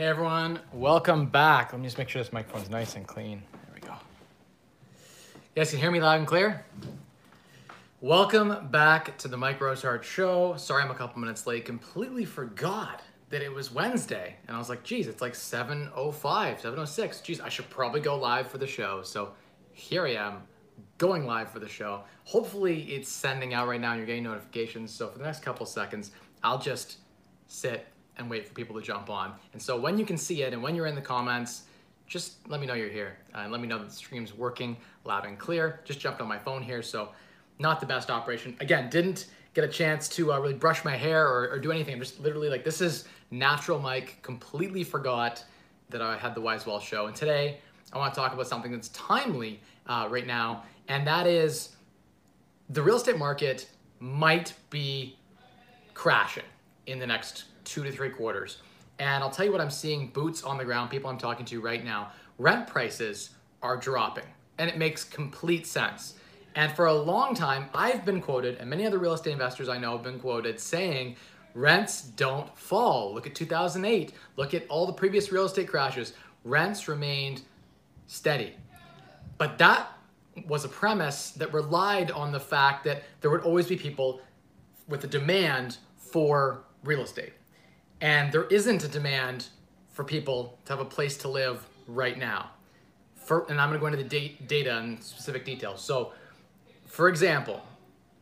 Hey everyone, welcome back. Let me just make sure this microphone's nice and clean. There we go. Yes, you guys can hear me loud and clear? Welcome back to the Mike Rosehart Show. Sorry I'm a couple minutes late. Completely forgot that it was Wednesday. And I was like, geez, it's like 7.05, 7.06. Geez, I should probably go live for the show. So here I am, going live for the show. Hopefully it's sending out right now and you're getting notifications. So for the next couple seconds, I'll just sit and wait for people to jump on. And so when you can see it and when you're in the comments, just let me know you're here uh, and let me know that the stream's working loud and clear. Just jumped on my phone here, so not the best operation. Again, didn't get a chance to uh, really brush my hair or, or, do anything. I'm just literally like, this is natural mic, completely forgot that I had the Wise Wealth show. And today I want to talk about something that's timely uh, right now, and that is the real estate market might be crashing in the next two to three quarters. And I'll tell you what I'm seeing boots on the ground, people I'm talking to right now. Rent prices are dropping, and it makes complete sense. And for a long time, I've been quoted, and many other real estate investors I know have been quoted saying, rents don't fall. Look at 2008. Look at all the previous real estate crashes. Rents remained steady. But that was a premise that relied on the fact that there would always be people with a demand for real estate. And there isn't a demand for people to have a place to live right now. For, and I'm going to go into the date, data and specific details. So, for example,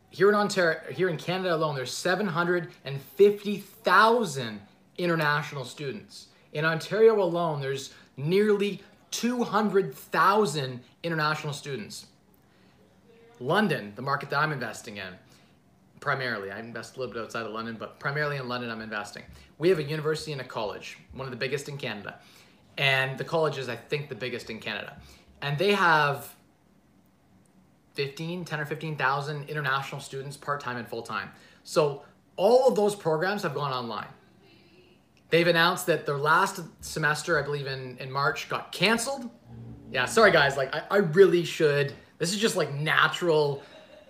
here in Ontario, here in Canada alone, there's 750,000 international students. In Ontario alone, there's nearly 200,000 international students. London, the market that I'm investing in, primarily. I invest a little bit outside of London, but primarily in London I'm investing. We have a university and a college, one of the biggest in Canada. And the college is, I think, the biggest in Canada. And they have 15, 10 or 15,000 international students part-time and full-time. So all of those programs have gone online. They've announced that their last semester, I believe in, in March, got canceled. Yeah, sorry guys, like I, I really should, this is just like natural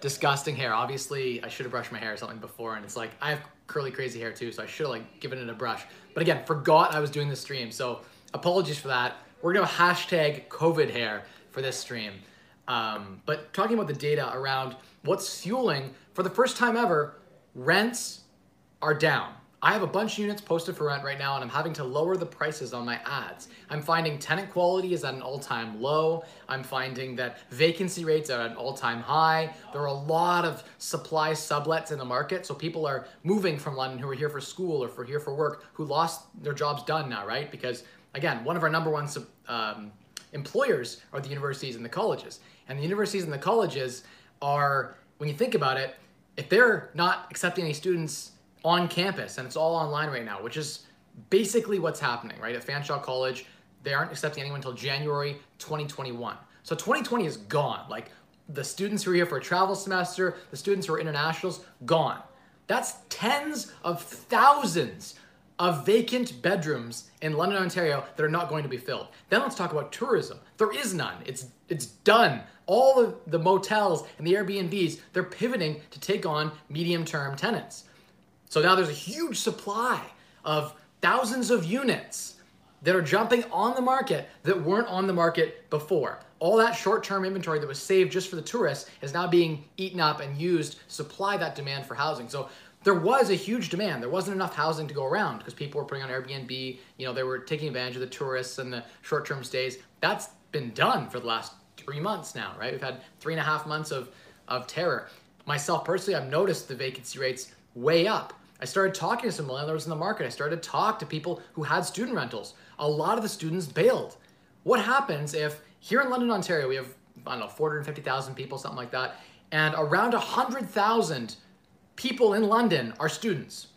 disgusting hair. Obviously, I should have brushed my hair or something before, and it's like I have curly, crazy hair too, so I should have like given it a brush. But again, forgot I was doing the stream, so apologies for that. We're gonna hashtag COVID hair for this stream. Um, but talking about the data around what's fueling, for the first time ever, rents are down. I have a bunch of units posted for rent right now and I'm having to lower the prices on my ads. I'm finding tenant quality is at an all-time low. I'm finding that vacancy rates are at an all-time high. There are a lot of supply sublets in the market. So people are moving from London who are here for school or for here for work who lost their jobs done now, right? Because again, one of our number one um, employers are the universities and the colleges. And the universities and the colleges are, when you think about it, if they're not accepting any students on campus and it's all online right now, which is basically what's happening, right? At Fanshawe College, they aren't accepting anyone until January 2021. So 2020 is gone. Like the students who are here for a travel semester, the students who are internationals, gone. That's tens of thousands of vacant bedrooms in London, Ontario that are not going to be filled. Then let's talk about tourism. There is none. It's it's done. All of the motels and the Airbnbs, they're pivoting to take on medium-term tenants. So now there's a huge supply of thousands of units that are jumping on the market that weren't on the market before. All that short-term inventory that was saved just for the tourists is now being eaten up and used to supply that demand for housing. So there was a huge demand. There wasn't enough housing to go around because people were putting on Airbnb. You know, they were taking advantage of the tourists and the short-term stays. That's been done for the last three months now, right? We've had three and a half months of, of terror. Myself personally, I've noticed the vacancy rates way up. I started talking to some landlords in the market. I started to talk to people who had student rentals. A lot of the students bailed. What happens if here in London, Ontario, we have, I don't know, 450,000 people, something like that, and around 100,000 people in London are students.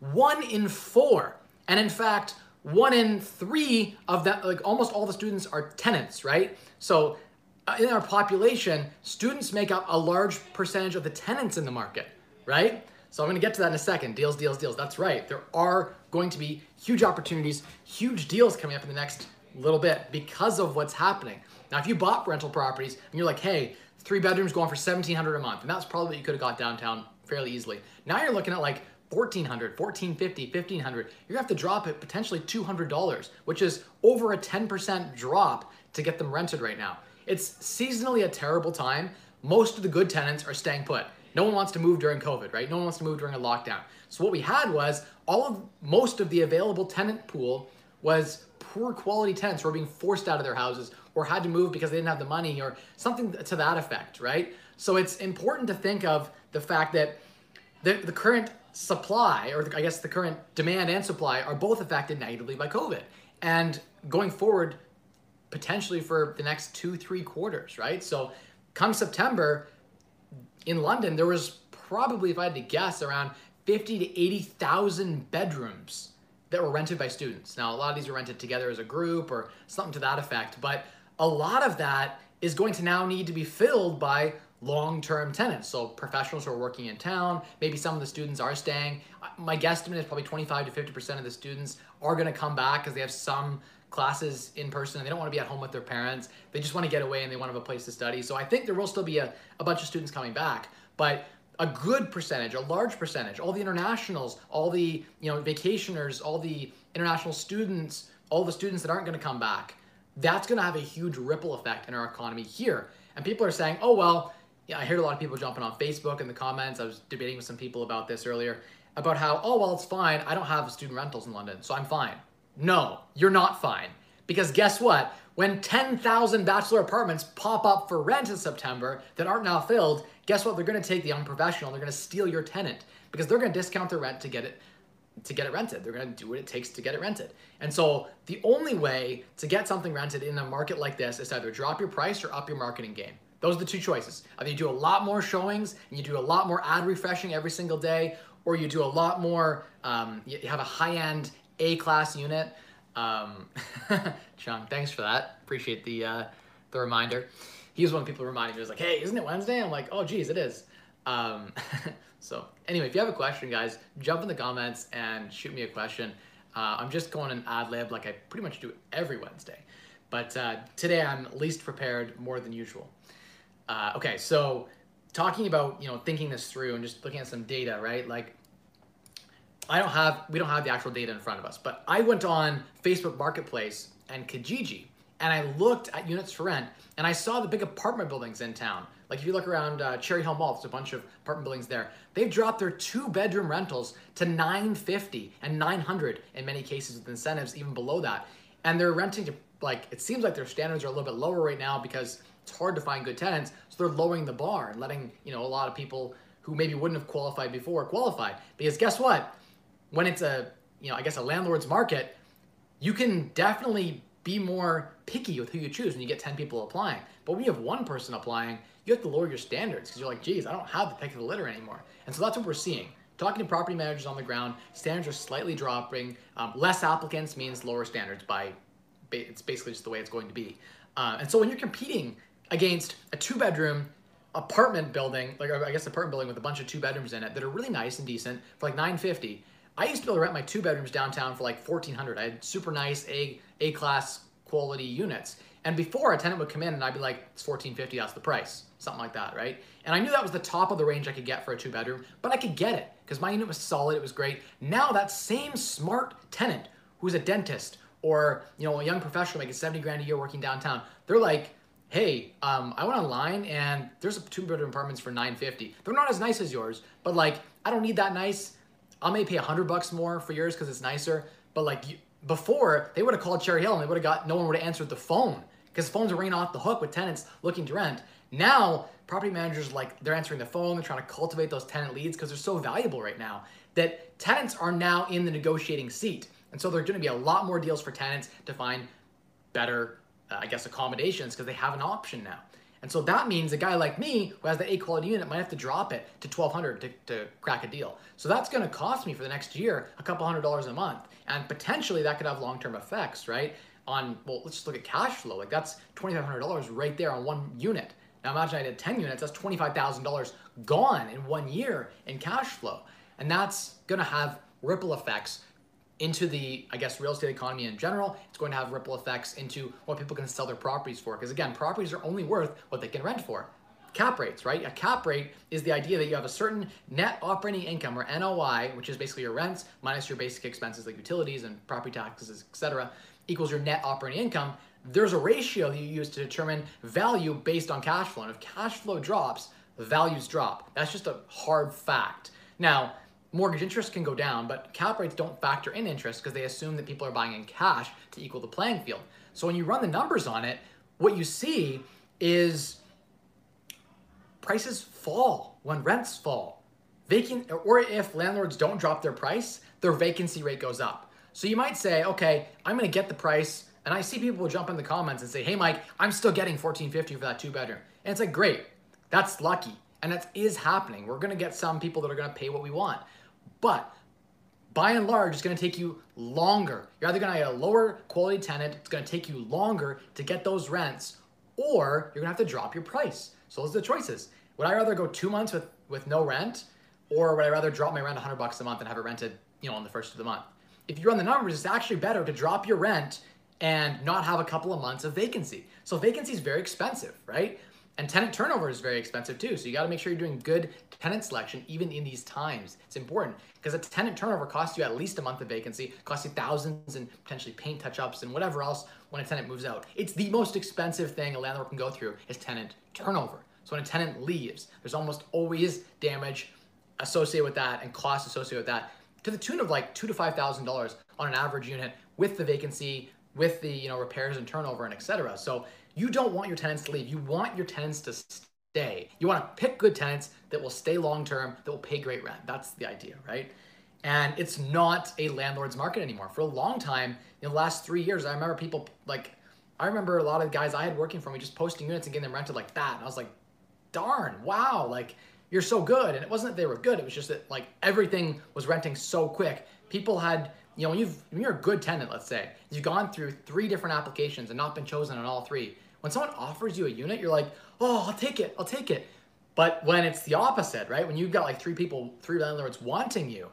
One in four, and in fact, one in three of that, like almost all the students are tenants, right? So uh, in our population, students make up a large percentage of the tenants in the market, right? So I'm going to get to that in a second. Deals, deals, deals. That's right. There are going to be huge opportunities, huge deals coming up in the next little bit because of what's happening. Now, if you bought rental properties and you're like, hey, three bedrooms going for 1700 a month, and that's probably what you could have got downtown fairly easily. Now you're looking at like 1400 1450 1500 you're gonna have to drop it potentially $200 which is over a 10% drop to get them rented right now it's seasonally a terrible time most of the good tenants are staying put no one wants to move during covid right no one wants to move during a lockdown so what we had was all of most of the available tenant pool was poor quality tenants who were being forced out of their houses or had to move because they didn't have the money or something to that effect right so it's important to think of the fact that the, the current supply, or I guess the current demand and supply, are both affected negatively by COVID. And going forward, potentially for the next two, three quarters, right? So come September, in London, there was probably, if I had to guess, around 50 to 80,000 bedrooms that were rented by students. Now, a lot of these are rented together as a group or something to that effect, but a lot of that is going to now need to be filled by long-term tenants. So professionals who are working in town, maybe some of the students are staying. My guesstimate is probably 25 to 50% of the students are gonna come back because they have some classes in person and they don't want to be at home with their parents. They just want to get away and they want to have a place to study. So I think there will still be a, a bunch of students coming back, but a good percentage, a large percentage, all the internationals, all the you know vacationers, all the international students, all the students that aren't going to come back, that's going to have a huge ripple effect in our economy here. And people are saying, oh well, yeah, I heard a lot of people jumping on Facebook in the comments. I was debating with some people about this earlier about how, oh, well, it's fine. I don't have student rentals in London, so I'm fine. No, you're not fine. Because guess what? When 10,000 bachelor apartments pop up for rent in September that aren't now filled, guess what? They're going to take the unprofessional. They're going to steal your tenant because they're going to discount their rent to get it to get it rented. They're going to do what it takes to get it rented. And so the only way to get something rented in a market like this is either drop your price or up your marketing game. Those are the two choices. Either you do a lot more showings and you do a lot more ad refreshing every single day, or you do a lot more, um, you have a high-end A-class unit. Um, Chung, thanks for that. Appreciate the, uh, the reminder. He was one of people reminding me, he was like, hey, isn't it Wednesday? I'm like, oh, geez, it is. Um, so anyway, if you have a question, guys, jump in the comments and shoot me a question. Uh, I'm just going an ad lib like I pretty much do every Wednesday. But uh, today I'm least prepared more than usual. Uh, okay, so talking about you know thinking this through and just looking at some data, right? Like I don't have we don't have the actual data in front of us, but I went on Facebook Marketplace and Kijiji and I looked at units for rent and I saw the big apartment buildings in town. Like if you look around uh, Cherry Hill Mall, there's a bunch of apartment buildings there. They've dropped their two bedroom rentals to 950 and 900 in many cases with incentives even below that. And they're renting to like it seems like their standards are a little bit lower right now because it's hard to find good tenants, so they're lowering the bar and letting you know a lot of people who maybe wouldn't have qualified before qualify. Because guess what? When it's a you know I guess a landlord's market, you can definitely be more picky with who you choose when you get 10 people applying. But when you have one person applying, you have to lower your standards because you're like, geez, I don't have the pick of the litter anymore. And so that's what we're seeing. Talking to property managers on the ground, standards are slightly dropping. Um, less applicants means lower standards by, it's basically just the way it's going to be. Uh, and so when you're competing against a two bedroom apartment building, like I guess apartment building with a bunch of two bedrooms in it that are really nice and decent for like 950. I used to be able to rent my two bedrooms downtown for like 1400. I had super nice A A class quality units. And before a tenant would come in and I'd be like, it's 1450, that's the price. Something like that, right? And I knew that was the top of the range I could get for a two bedroom, but I could get it because my unit was solid, it was great. Now that same smart tenant who's a dentist or you know a young professional making 70 grand a year working downtown, they're like, hey, um, I went online and there's a two bedroom apartments for 950. They're not as nice as yours, but like I don't need that nice. I may pay a hundred bucks more for yours because it's nicer. But like you, before, they would have called Cherry Hill and they would have got no one would have answered the phone because phones are ringing off the hook with tenants looking to rent. Now, property managers like they're answering the phone, they're trying to cultivate those tenant leads because they're so valuable right now that tenants are now in the negotiating seat. And so there's going to be a lot more deals for tenants to find better uh, I guess, accommodations because they have an option now. And so that means a guy like me who has the A quality unit might have to drop it to 1200 to, to crack a deal. So that's going to cost me for the next year a couple hundred dollars a month. And potentially that could have long-term effects, right? On, well, let's just look at cash flow. Like that's $2,500 right there on one unit. Now imagine I did 10 units, that's $25,000 gone in one year in cash flow. And that's going to have ripple effects into the, I guess, real estate economy in general. It's going to have ripple effects into what people can sell their properties for. Because again, properties are only worth what they can rent for. cap rates, right? A cap rate is the idea that you have a certain net operating income or NOI, which is basically your rents minus your basic expenses like utilities and property taxes, etc., equals your net operating income. There's a ratio that you use to determine value based on cash flow. And if cash flow drops, values drop. That's just a hard fact. Now, mortgage interest can go down, but cap rates don't factor in interest because they assume that people are buying in cash to equal the playing field. So when you run the numbers on it, what you see is prices fall when rents fall. Vacant or if landlords don't drop their price, their vacancy rate goes up. So you might say, okay, I'm gonna get the price, and I see people jump in the comments and say, hey Mike, I'm still getting 1450 for that two bedroom. And it's like, great, that's lucky. And that is happening. We're gonna get some people that are gonna pay what we want. But by and large, it's gonna take you longer. You're either gonna get a lower quality tenant, it's gonna take you longer to get those rents, or you're gonna have to drop your price. So those are the choices. Would I rather go two months with, with no rent, or would I rather drop my rent 100 bucks a month and have it rented, you know, on the first of the month? If you run the numbers, it's actually better to drop your rent and not have a couple of months of vacancy. So vacancy is very expensive, right? And tenant turnover is very expensive too. So you got to make sure you're doing good tenant selection even in these times. It's important because a tenant turnover costs you at least a month of vacancy, costs you thousands and potentially paint touch-ups and whatever else when a tenant moves out. It's the most expensive thing a landlord can go through is tenant turnover. So when a tenant leaves, there's almost always damage associated with that and costs associated with that to the tune of like two to five thousand dollars on an average unit with the vacancy, with the you know repairs and turnover and etc. So you don't want your tenants to leave. You want your tenants to stay. You want to pick good tenants that will stay long term, that will pay great rent. That's the idea, right? And it's not a landlord's market anymore. For a long time, in the last three years, I remember people like, I remember a lot of guys I had working for me just posting units and getting them rented like that. And I was like, darn, wow, like you're so good. And it wasn't that they were good, it was just that like everything was renting so quick. People had, you know, when you've when you're a good tenant, let's say, you've gone through three different applications and not been chosen on all three. When someone offers you a unit, you're like, oh, I'll take it, I'll take it. But when it's the opposite, right? When you've got like three people, three landlords wanting you,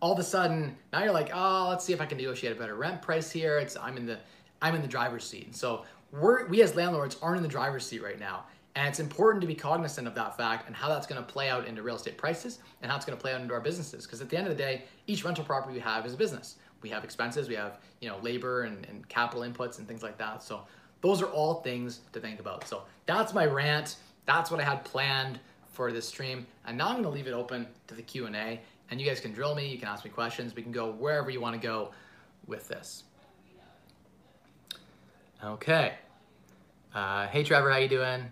all of a sudden now you're like, oh, let's see if I can negotiate a better rent price here. It's I'm in the I'm in the driver's seat. So we're we as landlords aren't in the driver's seat right now. And it's important to be cognizant of that fact and how that's going to play out into real estate prices and how it's going to play out into our businesses. Because at the end of the day, each rental property we have is a business. We have expenses, we have you know labor and, and capital inputs and things like that. So those are all things to think about. So that's my rant. That's what I had planned for this stream. And now I'm going to leave it open to the Q&A. And you guys can drill me. You can ask me questions. We can go wherever you want to go with this. Okay. Uh, hey Trevor, how you doing?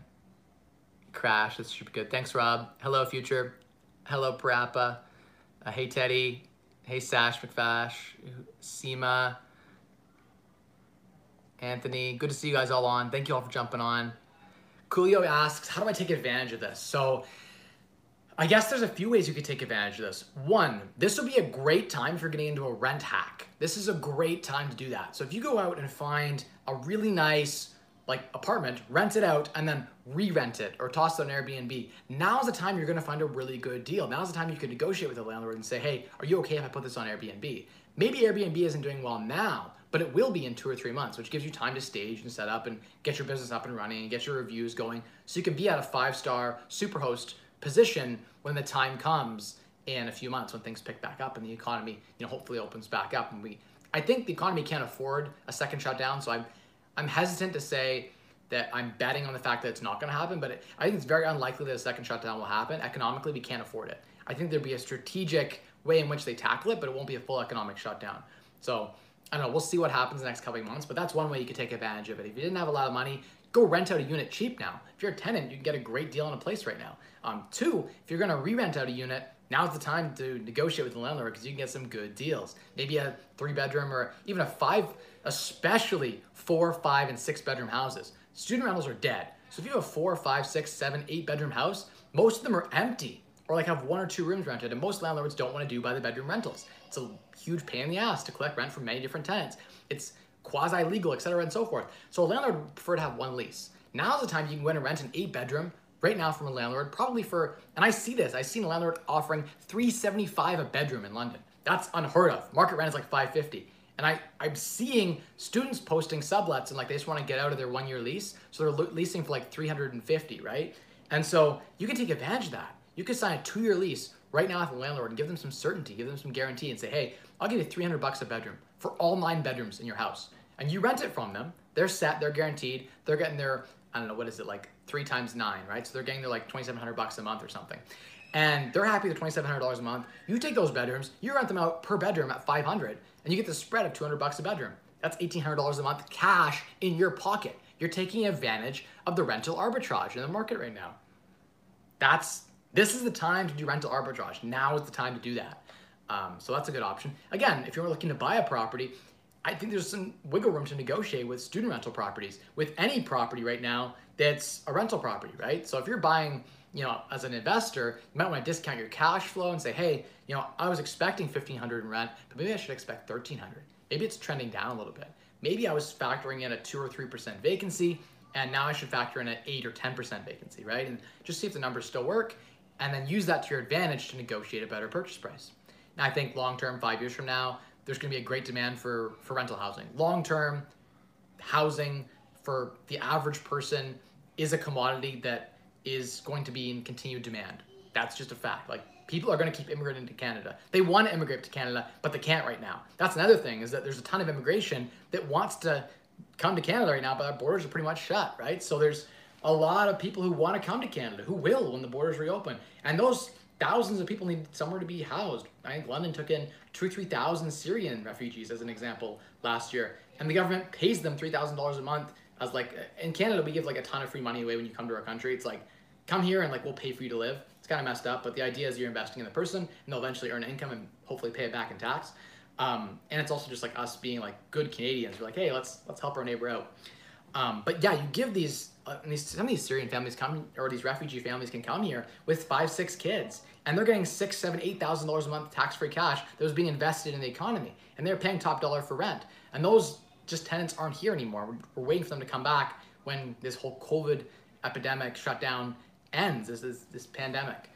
Crash, that's super good. Thanks, Rob. Hello, Future. Hello, Parappa. Uh, hey, Teddy. Hey, Sash McFash. Seema. Anthony. Good to see you guys all on. Thank you all for jumping on. Coolio asks, how do I take advantage of this? So I guess there's a few ways you could take advantage of this. One, this would be a great time you're getting into a rent hack. This is a great time to do that. So if you go out and find a really nice like apartment, rent it out, and then re-rent it or toss it on Airbnb. Now's the time you're gonna find a really good deal. Now's the time you can negotiate with the landlord and say, hey, are you okay if I put this on Airbnb? Maybe Airbnb isn't doing well now, but it will be in two or three months, which gives you time to stage and set up and get your business up and running and get your reviews going. So you can be at a five-star superhost position when the time comes in a few months when things pick back up and the economy, you know, hopefully opens back up. And we, I think the economy can't afford a second shutdown, so I'm I'm hesitant to say that I'm betting on the fact that it's not going to happen, but it, I think it's very unlikely that a second shutdown will happen. Economically, we can't afford it. I think there'd be a strategic way in which they tackle it, but it won't be a full economic shutdown. So I don't know. We'll see what happens the next couple of months, but that's one way you could take advantage of it. If you didn't have a lot of money, go rent out a unit cheap now. If you're a tenant, you can get a great deal on a place right now. Um, two, if you're to re-rent out a unit, now's the time to negotiate with the landlord because you can get some good deals. Maybe a three bedroom or even a five, especially four, five, and six bedroom houses. Student rentals are dead. So if you have a four, five, six, seven, eight bedroom house, most of them are empty or like have one or two rooms rented. And most landlords don't want to do by the bedroom rentals. It's a huge pain in the ass to collect rent from many different tenants. It's quasi legal, etc., and so forth. So a landlord would prefer to have one lease. Now's the time you can go in and rent an eight bedroom right now from a landlord, probably for, and I see this, I've seen a landlord offering 375 a bedroom in London. That's unheard of. Market rent is like 550. And I, I'm seeing students posting sublets and like they just want to get out of their one year lease. So they're leasing for like 350, right? And so you can take advantage of that. You could sign a two-year lease right now with a landlord and give them some certainty, give them some guarantee, and say, hey, I'll give you 300 bucks a bedroom for all nine bedrooms in your house. And you rent it from them. They're set, they're guaranteed, they're getting their, I don't know, what is it, like three times nine, right? So they're getting their like 2,700 bucks a month or something. And they're happy with $2,700 a month. You take those bedrooms, you rent them out per bedroom at 500, and you get the spread of 200 bucks a bedroom. That's $1,800 a month cash in your pocket. You're taking advantage of the rental arbitrage in the market right now. That's this is the time to do rental arbitrage. Now is the time to do that. Um, so that's a good option. Again, if you're looking to buy a property, I think there's some wiggle room to negotiate with student rental properties. With any property right now that's a rental property, right? So if you're buying, you know, as an investor, you might want to discount your cash flow and say, hey, you know, I was expecting 1500 in rent, but maybe I should expect 1300. Maybe it's trending down a little bit. Maybe I was factoring in a two or 3% vacancy and now I should factor in an eight or 10% vacancy, right? And just see if the numbers still work and then use that to your advantage to negotiate a better purchase price. Now, I think long term, five years from now, there's going to be a great demand for, for rental housing. Long term, housing for the average person is a commodity that is going to be in continued demand. That's just a fact. Like people are going to keep immigrating to Canada. They want to immigrate to Canada, but they can't right now. That's another thing is that there's a ton of immigration that wants to come to Canada right now, but our borders are pretty much shut, right? So there's a lot of people who want to come to Canada, who will when the borders reopen. And those thousands of people need somewhere to be housed. I think London took in two, 3,000 Syrian refugees as an example last year. And the government pays them $3,000 a month as like, in Canada, we give like a ton of free money away when you come to our country. It's like, come here and like, we'll pay for you to live. It's kind of messed up, but the idea is you're investing in the person and they'll eventually earn an income and hopefully pay it back in tax. Um, and it's also just like us being like good Canadians. We're like, hey, let's let's help our neighbor out. Um, but yeah, you give these, uh, these some of these Syrian families come or these refugee families can come here with five, six kids, and they're getting six, seven, eight thousand dollars a month tax-free cash that was being invested in the economy, and they're paying top dollar for rent. And those just tenants aren't here anymore. We're, we're waiting for them to come back when this whole COVID epidemic shutdown ends. This is this pandemic.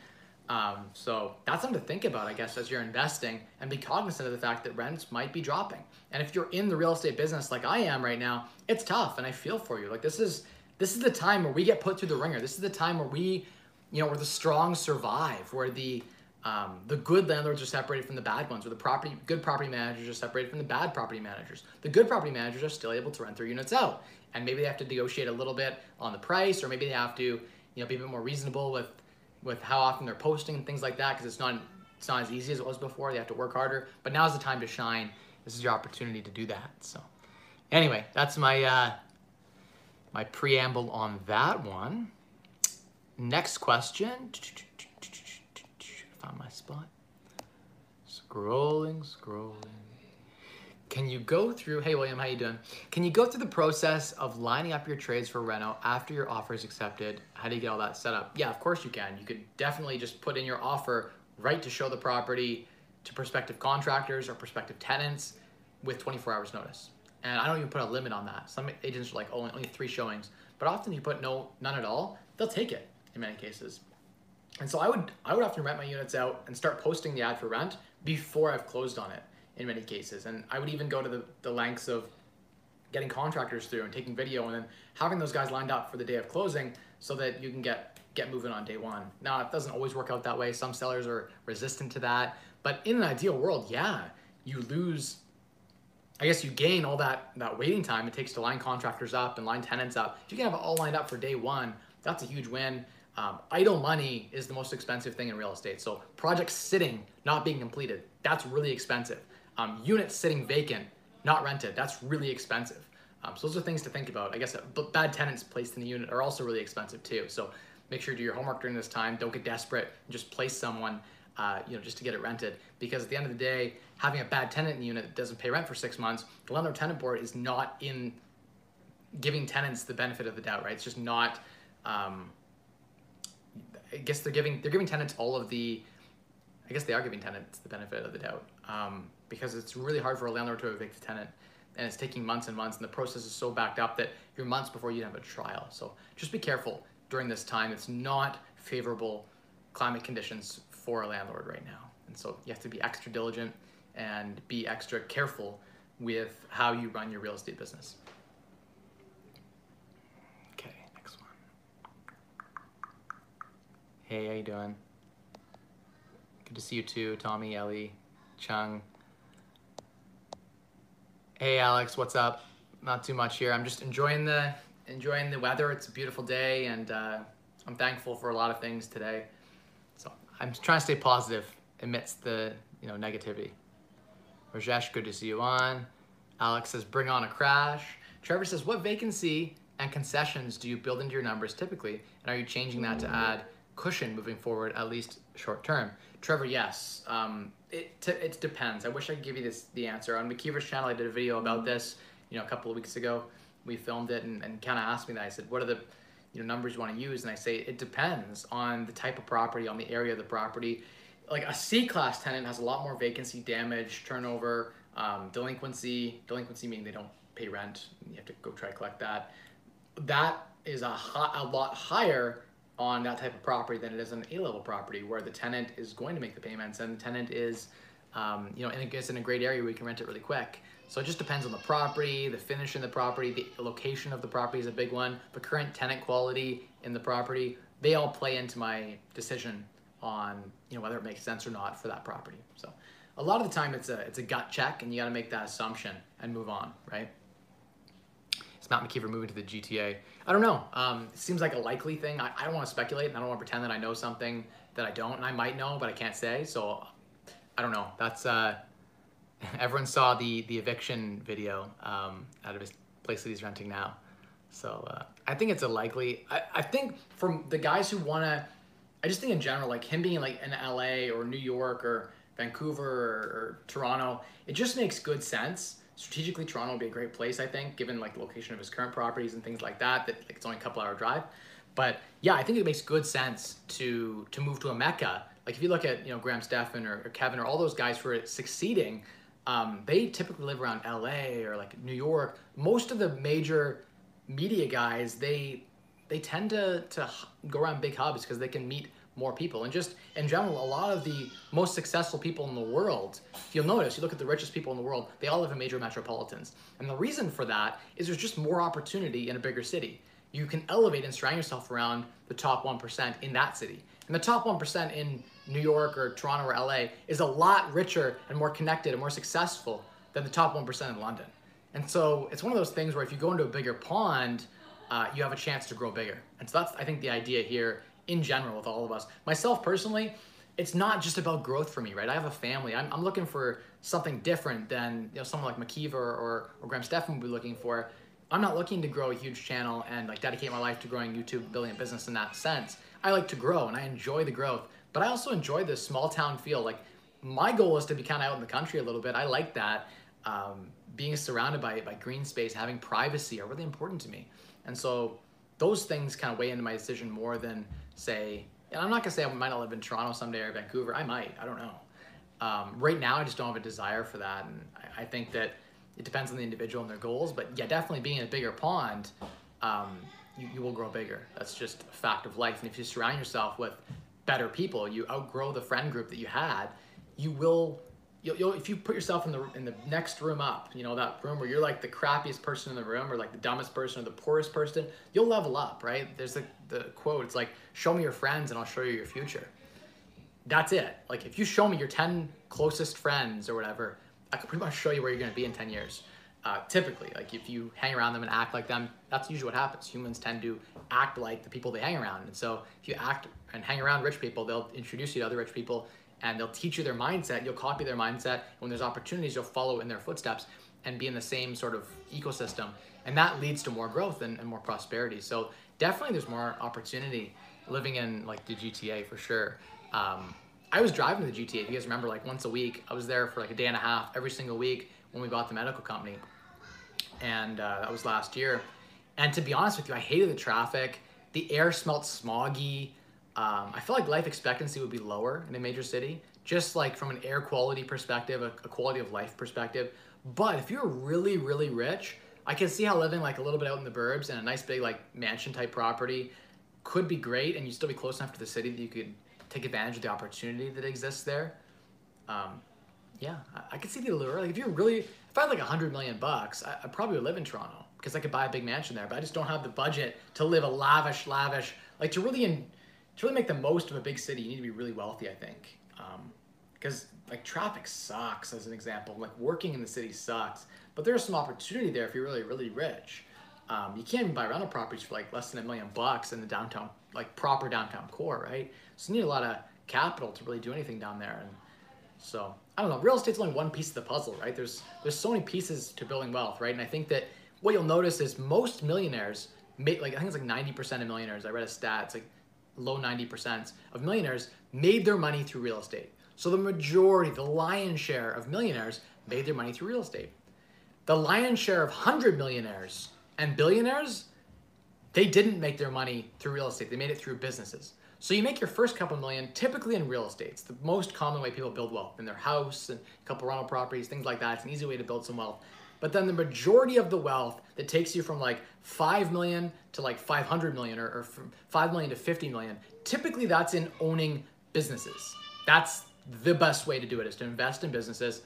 Um, so that's something to think about, I guess, as you're investing and be cognizant of the fact that rents might be dropping. And if you're in the real estate business like I am right now, it's tough and I feel for you. Like this is this is the time where we get put through the ringer. This is the time where we, you know, where the strong survive, where the um, the good landlords are separated from the bad ones, where the property good property managers are separated from the bad property managers. The good property managers are still able to rent their units out. And maybe they have to negotiate a little bit on the price, or maybe they have to, you know, be a bit more reasonable with with how often they're posting and things like that because it's not it's not as easy as it was before. They have to work harder. But now's the time to shine. This is your opportunity to do that. So anyway, that's my uh, my preamble on that one. Next question. Found my spot. Scrolling, scrolling. Can you go through, hey William, how you doing? Can you go through the process of lining up your trades for reno after your offer is accepted? How do you get all that set up? Yeah, of course you can. You could definitely just put in your offer right to show the property to prospective contractors or prospective tenants with 24 hours notice. And I don't even put a limit on that. Some agents are like, only three showings. But often you put no, none at all, they'll take it in many cases. And so I would, I would often rent my units out and start posting the ad for rent before I've closed on it in many cases. And I would even go to the, the lengths of getting contractors through and taking video and then having those guys lined up for the day of closing so that you can get get moving on day one. Now it doesn't always work out that way. Some sellers are resistant to that. But in an ideal world, yeah, you lose I guess you gain all that that waiting time it takes to line contractors up and line tenants up. If you can have it all lined up for day one, that's a huge win. Um, idle money is the most expensive thing in real estate. So projects sitting, not being completed, that's really expensive. Um, units sitting vacant, not rented, that's really expensive. Um, so those are things to think about. I guess uh, bad tenants placed in the unit are also really expensive too. So make sure you do your homework during this time. Don't get desperate. Just place someone, uh, you know, just to get it rented. Because at the end of the day, having a bad tenant in the unit that doesn't pay rent for six months, the landlord tenant board is not in giving tenants the benefit of the doubt, right? It's just not. Um, I guess they're giving they're giving tenants all of the. I guess they are giving tenants the benefit of the doubt. Um, because it's really hard for a landlord to evict a tenant and it's taking months and months and the process is so backed up that you're months before you have a trial. So just be careful during this time. It's not favorable climate conditions for a landlord right now. And so you have to be extra diligent and be extra careful with how you run your real estate business. Okay, next one. Hey, how you doing? Good to see you too, Tommy, Ellie, Chung. Hey, Alex, what's up? Not too much here. I'm just enjoying the enjoying the weather. It's a beautiful day, and uh, I'm thankful for a lot of things today. So I'm trying to stay positive amidst the you know negativity. Rajesh, good to see you on. Alex says, bring on a crash. Trevor says, what vacancy and concessions do you build into your numbers typically? And are you changing that to add cushion moving forward, at least short term? Trevor, yes. Um, it, t- it depends. I wish I could give you this the answer. On McKeever's channel, I did a video about this, you know, a couple of weeks ago. We filmed it and, and kind of asked me that. I said, what are the you know numbers you want to use? And I say it depends on the type of property, on the area of the property. Like a C class tenant has a lot more vacancy, damage, turnover, um, delinquency. Delinquency meaning they don't pay rent. You have to go try to collect that. That is a, a lot higher on that type of property than it is an A-level property where the tenant is going to make the payments and the tenant is, um, you know, and it gets in a great area where you can rent it really quick. So it just depends on the property, the finish in the property, the location of the property is a big one, the current tenant quality in the property. They all play into my decision on, you know, whether it makes sense or not for that property. So a lot of the time it's a it's a gut check and you got to make that assumption and move on, right? Is Matt McKeever moving to the GTA? I don't know. Um, seems like a likely thing. I, I don't want to speculate and I don't want to pretend that I know something that I don't and I might know, but I can't say. So I don't know. That's uh, everyone saw the the eviction video um, out of his place that he's renting now. So uh, I think it's a likely. I, I think from the guys who want to, I just think in general, like him being like in LA or New York or Vancouver or, or Toronto, it just makes good sense. Strategically, Toronto would be a great place, I think, given like the location of his current properties and things like that. That like, it's only a couple hour drive, but yeah, I think it makes good sense to to move to a mecca. Like if you look at you know Graham Stephan or, or Kevin or all those guys who are succeeding, um, they typically live around LA or like New York. Most of the major media guys, they they tend to to go around big hubs because they can meet more people. And just in general, a lot of the most successful people in the world, if you'll notice, you look at the richest people in the world, they all live in major metropolitans. And the reason for that is there's just more opportunity in a bigger city. You can elevate and surround yourself around the top 1% in that city. And the top 1% in New York or Toronto or LA is a lot richer and more connected and more successful than the top 1% in London. And so it's one of those things where if you go into a bigger pond, uh, you have a chance to grow bigger. And so that's, I think, the idea here in general with all of us. Myself personally, it's not just about growth for me, right? I have a family. I'm, I'm looking for something different than you know someone like McKeever or, or Graham Stephan would be looking for. I'm not looking to grow a huge channel and like dedicate my life to growing YouTube, building a business in that sense. I like to grow and I enjoy the growth, but I also enjoy this small town feel. Like my goal is to be kind of out in the country a little bit. I like that. Um, being surrounded by, by green space, having privacy are really important to me. And so those things kind of weigh into my decision more than say, and I'm not gonna say I might not live in Toronto someday or Vancouver. I might. I don't know. Um, right now, I just don't have a desire for that, and I, I, think that it depends on the individual and their goals. But yeah, definitely being in a bigger pond, um, you, you will grow bigger. That's just a fact of life. And if you surround yourself with better people, you outgrow the friend group that you had. You will you'll, you'll, if you put yourself in the in the next room up, you know that room where you're like the crappiest person in the room, or like the dumbest person, or the poorest person, you'll level up, right? There's the the quote. It's like, "Show me your friends, and I'll show you your future." That's it. Like if you show me your ten closest friends or whatever, I can pretty much show you where you're gonna be in ten years. Uh, typically, like if you hang around them and act like them, that's usually what happens. Humans tend to act like the people they hang around, and so if you act and hang around rich people, they'll introduce you to other rich people and they'll teach you their mindset. You'll copy their mindset. When there's opportunities, you'll follow in their footsteps and be in the same sort of ecosystem. And that leads to more growth and, and more prosperity. So definitely there's more opportunity living in like the GTA for sure. Um, I was driving to the GTA, if you guys remember, like once a week. I was there for like a day and a half every single week when we bought the medical company. And uh, that was last year. And to be honest with you, I hated the traffic. The air smelled smoggy. Um, I feel like life expectancy would be lower in a major city, just like from an air quality perspective, a, a quality of life perspective. But if you're really, really rich, I can see how living like a little bit out in the burbs and a nice big like mansion type property could be great, and you'd still be close enough to the city that you could take advantage of the opportunity that exists there. Um, yeah, I, I could see the allure. Like if you're really, if I had like a hundred million bucks, I, I probably would live in Toronto because I could buy a big mansion there. But I just don't have the budget to live a lavish, lavish, like to really. In, to really make the most of a big city, you need to be really wealthy, I think. Because um, like traffic sucks, as an example. Like working in the city sucks, but there's some opportunity there if you're really really rich. Um, you can't even buy rental properties for like less than a million bucks in the downtown, like proper downtown core, right? So you need a lot of capital to really do anything down there. And so I don't know, real estate's only one piece of the puzzle, right? There's there's so many pieces to building wealth, right? And I think that what you'll notice is most millionaires like I think it's like 90% of millionaires. I read a stat, it's like low 90% of millionaires made their money through real estate. So the majority, the lion's share of millionaires made their money through real estate. The lion's share of 100 millionaires and billionaires, they didn't make their money through real estate. They made it through businesses. So you make your first couple million typically in real estate. It's the most common way people build wealth in their house and a couple rental properties, things like that. It's an easy way to build some wealth. But then the majority of the wealth that takes you from like 5 million to like 500 million or, or from 5 million to 50 million, typically that's in owning businesses. That's the best way to do it is to invest in businesses.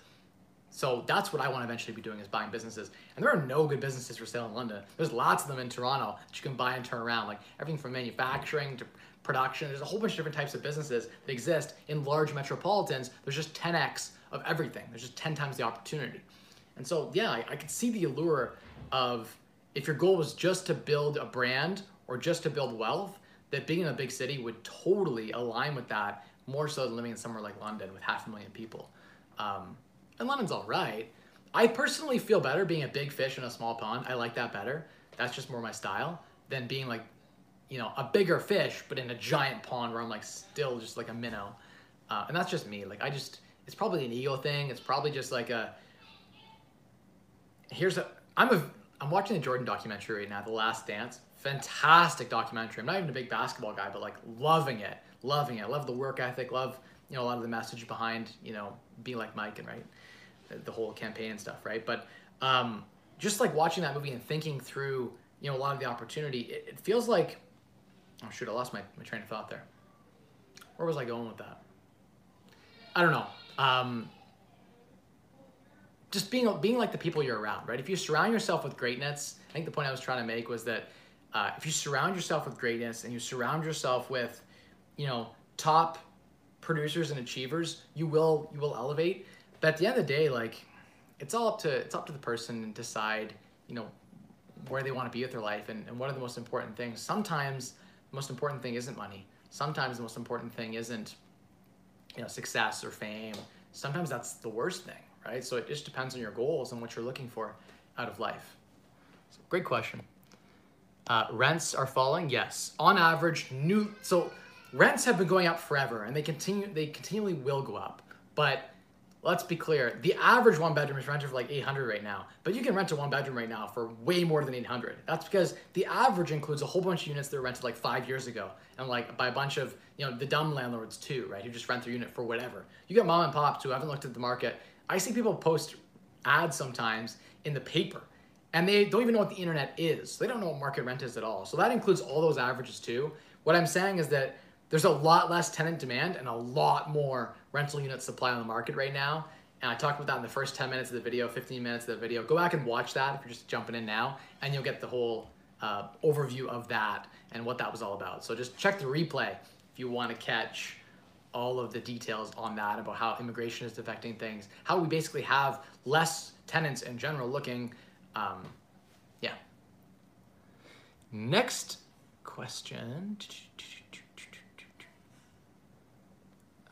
So that's what I want to eventually be doing is buying businesses. And there are no good businesses for sale in London. There's lots of them in Toronto that you can buy and turn around, like everything from manufacturing to production. There's a whole bunch of different types of businesses that exist in large metropolitans. There's just 10x of everything. There's just 10 times the opportunity. And so, yeah, I, I could see the allure of if your goal was just to build a brand or just to build wealth, that being in a big city would totally align with that more so than living in somewhere like London with half a million people. Um, and London's all right. I personally feel better being a big fish in a small pond. I like that better. That's just more my style than being like, you know, a bigger fish, but in a giant pond where I'm like still just like a minnow. Uh, and that's just me. Like, I just, it's probably an ego thing. It's probably just like a, here's a, I'm a, I'm watching the Jordan documentary right now, The Last Dance. Fantastic documentary. I'm not even a big basketball guy, but like loving it, loving it. I love the work ethic, love, you know, a lot of the message behind, you know, being like Mike and right, the, whole campaign and stuff, right? But um, just like watching that movie and thinking through, you know, a lot of the opportunity, it, it feels like, oh shoot, I lost my, my train of thought there. Where was I going with that? I don't know. Um, just being being like the people you're around, right? If you surround yourself with greatness, I think the point I was trying to make was that uh, if you surround yourself with greatness and you surround yourself with, you know, top producers and achievers, you will you will elevate. But at the end of the day, like, it's all up to it's up to the person to decide, you know, where they want to be with their life and, and what are the most important things. Sometimes the most important thing isn't money. Sometimes the most important thing isn't, you know, success or fame. Sometimes that's the worst thing right? So it just depends on your goals and what you're looking for out of life. So, great question. Uh, rents are falling, yes. On average, new so rents have been going up forever, and they continue they continually will go up. But let's be clear, the average one bedroom is rented for like 800 right now, but you can rent a one bedroom right now for way more than 800. That's because the average includes a whole bunch of units that were rented like five years ago, and like by a bunch of you know the dumb landlords too, right? Who just rent their unit for whatever. You got mom and pops who haven't looked at the market I see people post ads sometimes in the paper and they don't even know what the internet is. They don't know what market rent is at all. So that includes all those averages too. What I'm saying is that there's a lot less tenant demand and a lot more rental unit supply on the market right now. And I talked about that in the first 10 minutes of the video, 15 minutes of the video. Go back and watch that if you're just jumping in now, and you'll get the whole uh, overview of that and what that was all about. So just check the replay if you want to catch all of the details on that about how immigration is affecting things, how we basically have less tenants in general looking. Um, yeah. Next question.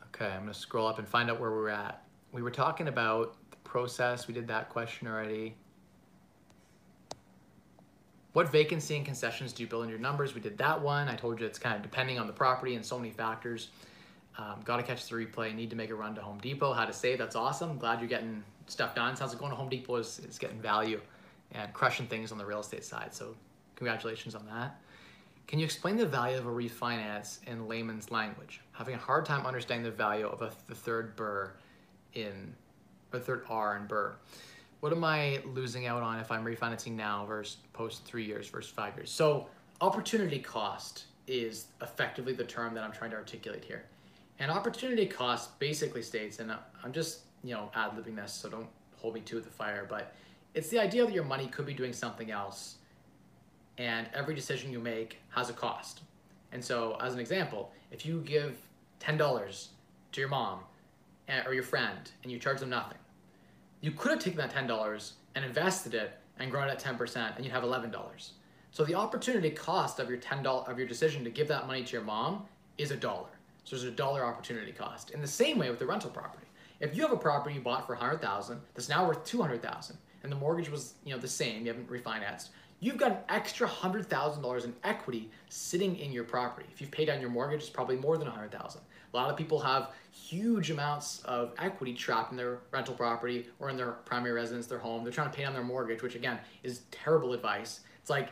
Okay, I'm gonna scroll up and find out where we're at. We were talking about the process. We did that question already. What vacancy and concessions do you build in your numbers? We did that one. I told you it's kind of depending on the property and so many factors. Um, Got to catch the replay. Need to make a run to Home Depot. How to save? That's awesome. Glad you're getting stuff done. Sounds like going to Home Depot is, is getting value and crushing things on the real estate side. So congratulations on that. Can you explain the value of a refinance in layman's language? Having a hard time understanding the value of a, the third BRRRR in, or third R in BRRRR. What am I losing out on if I'm refinancing now versus post three years versus five years? So opportunity cost is effectively the term that I'm trying to articulate here. And opportunity cost basically states, and I'm just, you know, ad libbing this, so don't hold me to the fire, but it's the idea that your money could be doing something else, and every decision you make has a cost. And so, as an example, if you give $10 to your mom eh, or your friend and you charge them nothing, you could have taken that $10 and invested it and grown it at 10% and you'd have $11. So the opportunity cost of your $10 of your decision to give that money to your mom is a dollar. So there's a dollar opportunity cost. In the same way with the rental property. If you have a property you bought for 100,000 that's now worth 200,000 and the mortgage was, you know, the same, you haven't refinanced, you've got an extra $100,000 in equity sitting in your property. If you've paid down your mortgage, it's probably more than 100,000. A lot of people have huge amounts of equity trapped in their rental property or in their primary residence, their home. They're trying to pay down their mortgage, which again is terrible advice. It's like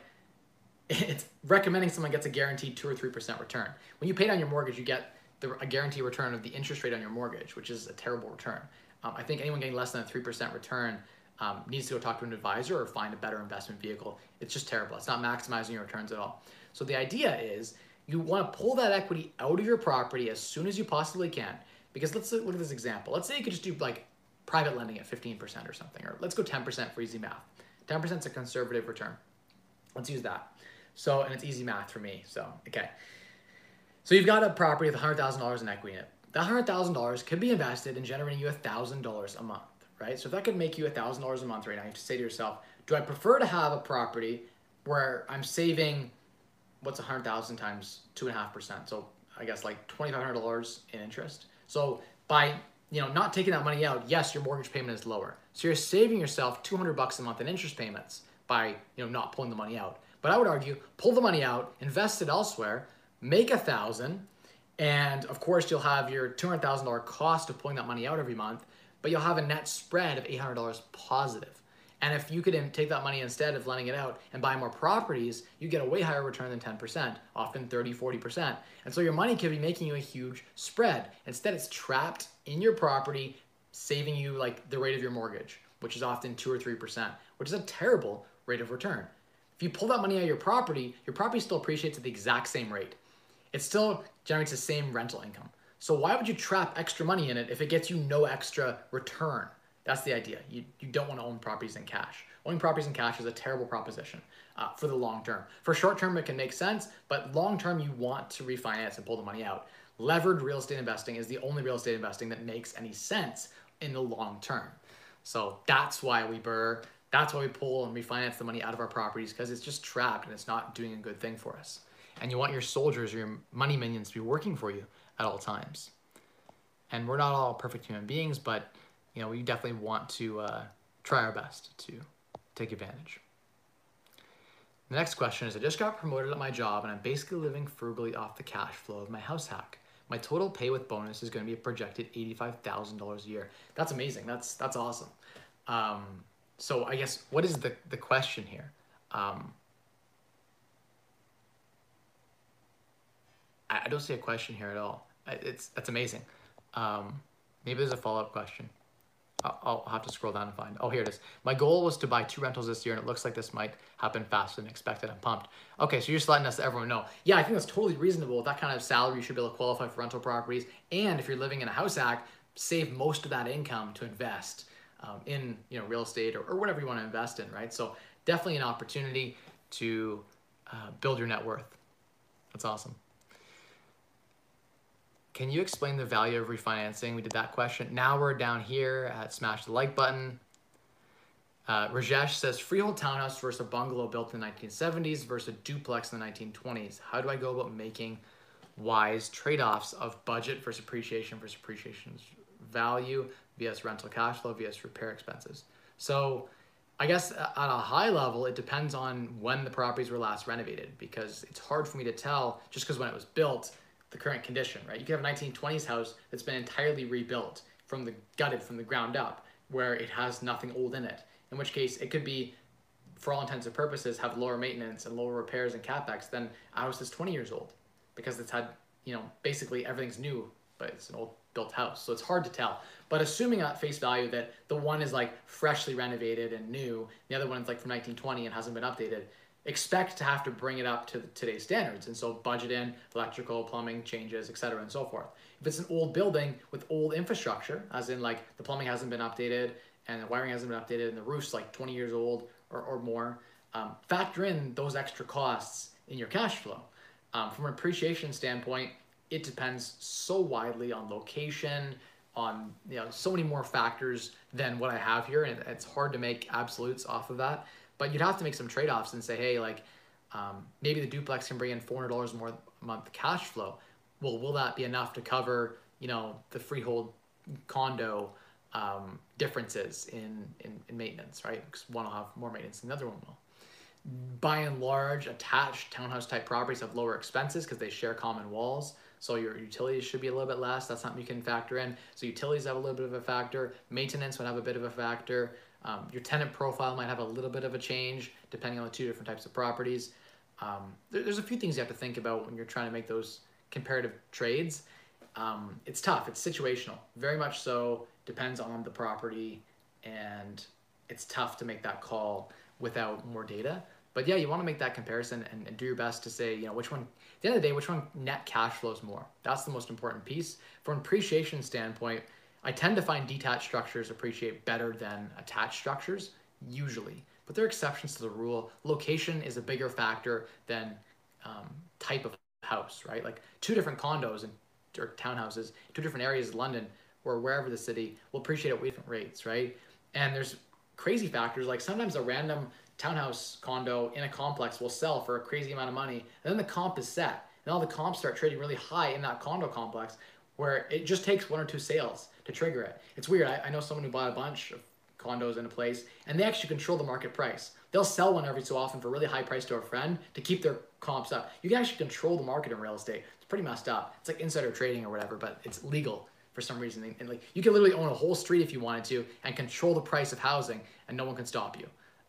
it's recommending someone gets a guaranteed two or three percent return. When you pay down your mortgage, you get the, a guaranteed return of the interest rate on your mortgage, which is a terrible return. Um, I think anyone getting less than a three percent return um, needs to go talk to an advisor or find a better investment vehicle. It's just terrible. It's not maximizing your returns at all. So the idea is you want to pull that equity out of your property as soon as you possibly can. Because let's look at this example. Let's say you could just do like private lending at 15% or something, or let's go 10% for easy math. 10% is a conservative return. Let's use that. So, and it's easy math for me. So, okay. So you've got a property with $100,000 in equity in it. That $100,000 could be invested in generating you $1,000 a month, right? So if that could make you $1,000 a month right now, you have to say to yourself, do I prefer to have a property where I'm saving what's 100,000 times 2.5%? So I guess like $2,500 in interest. So by you know not taking that money out, yes, your mortgage payment is lower. So you're saving yourself 200 bucks a month in interest payments by you know not pulling the money out. But I would argue pull the money out, invest it elsewhere, make a thousand, and of course you'll have your $200,000 cost of pulling that money out every month, but you'll have a net spread of $800 positive. And if you could take that money instead of lending it out and buy more properties, you get a way higher return than 10%, often 30, 40%. And so your money could be making you a huge spread. Instead, it's trapped in your property, saving you like the rate of your mortgage, which is often 2 or 3%, which is a terrible rate of return. If you pull that money out of your property, your property still appreciates at the exact same rate. It still generates the same rental income. So why would you trap extra money in it if it gets you no extra return? That's the idea. You, you don't want to own properties in cash. Owning properties in cash is a terrible proposition uh, for the long term. For short term, it can make sense, but long term, you want to refinance and pull the money out. Levered real estate investing is the only real estate investing that makes any sense in the long term. So that's why we BRRRR. That's why we pull and refinance the money out of our properties because it's just trapped and it's not doing a good thing for us. And you want your soldiers, your money minions to be working for you at all times. And we're not all perfect human beings, but you know, we definitely want to uh, try our best to take advantage. The next question is I just got promoted at my job and I'm basically living frugally off the cash flow of my house hack. My total pay with bonus is going to be a projected $85,000 a year. That's amazing. That's that's awesome. Um, so I guess what is the, the question here? Um, I, I, don't see a question here at all. It's that's amazing. Um, maybe there's a follow up question. I'll have to scroll down and find. Oh, here it is. My goal was to buy two rentals this year, and it looks like this might happen faster than expected. I'm pumped. Okay, so you're just letting us everyone know. Yeah, I think that's totally reasonable. That kind of salary, you should be able to qualify for rental properties. And if you're living in a house hack, save most of that income to invest um, in you know real estate or, or whatever you want to invest in, right? So definitely an opportunity to uh, build your net worth. That's awesome. Can you explain the value of refinancing? We did that question. Now we're down here at smash the like button. Uh, Rajesh says freehold townhouse versus a bungalow built in the 1970s versus a duplex in the 1920s. How do I go about making wise trade-offs of budget versus appreciation versus appreciation's value vs rental cash flow vs repair expenses? So I guess at a high level, it depends on when the properties were last renovated because it's hard for me to tell just because when it was built, the current condition, right? You could have a 1920s house that's been entirely rebuilt from the gutted from the ground up, where it has nothing old in it. In which case, it could be, for all intents and purposes, have lower maintenance and lower repairs and capex than a house that's 20 years old, because it's had, you know, basically everything's new, but it's an old built house, so it's hard to tell. But assuming at face value that the one is like freshly renovated and new, the other one's like from 1920 and hasn't been updated, expect to have to bring it up to today's standards. And so budget in electrical, plumbing changes, et cetera, and so forth. If it's an old building with old infrastructure, as in like the plumbing hasn't been updated and the wiring hasn't been updated and the roof's like 20 years old or, or more, um, factor in those extra costs in your cash flow. Um, from an appreciation standpoint, it depends so widely on location, on you know so many more factors than what I have here, and it's hard to make absolutes off of that. But you'd have to make some trade offs and say, hey, like um, maybe the duplex can bring in four hundred dollars more a month cash flow. Well, will that be enough to cover you know the freehold condo um, differences in, in in maintenance, right? Because one will have more maintenance than the other one will by and large, attached townhouse type properties have lower expenses because they share common walls. So your utilities should be a little bit less. That's something you can factor in. So utilities have a little bit of a factor. Maintenance would have a bit of a factor. Um, your tenant profile might have a little bit of a change depending on the two different types of properties. Um, there, there's a few things you have to think about when you're trying to make those comparative trades. Um, it's tough. It's situational. Very much so. Depends on the property, and it's tough to make that call without more data. But yeah, you want to make that comparison and, and, do your best to say, you know, which one, at the end of the day, which one net cash flows more. That's the most important piece. From an appreciation standpoint, I tend to find detached structures appreciate better than attached structures, usually. But there are exceptions to the rule. Location is a bigger factor than um, type of house, right? Like two different condos and or townhouses, two different areas of London or wherever the city will appreciate at different rates, right? And there's crazy factors like sometimes a random townhouse condo in a complex will sell for a crazy amount of money. And then the comp is set. And all the comps start trading really high in that condo complex where it just takes one or two sales to trigger it. It's weird. I, I know someone who bought a bunch of condos in a place and they actually control the market price. They'll sell one every so often for really high price to a friend to keep their comps up. You can actually control the market in real estate. It's pretty messed up. It's like insider trading or whatever, but it's legal for some reason. And like you can literally own a whole street if you wanted to and control the price of housing and no one can stop you.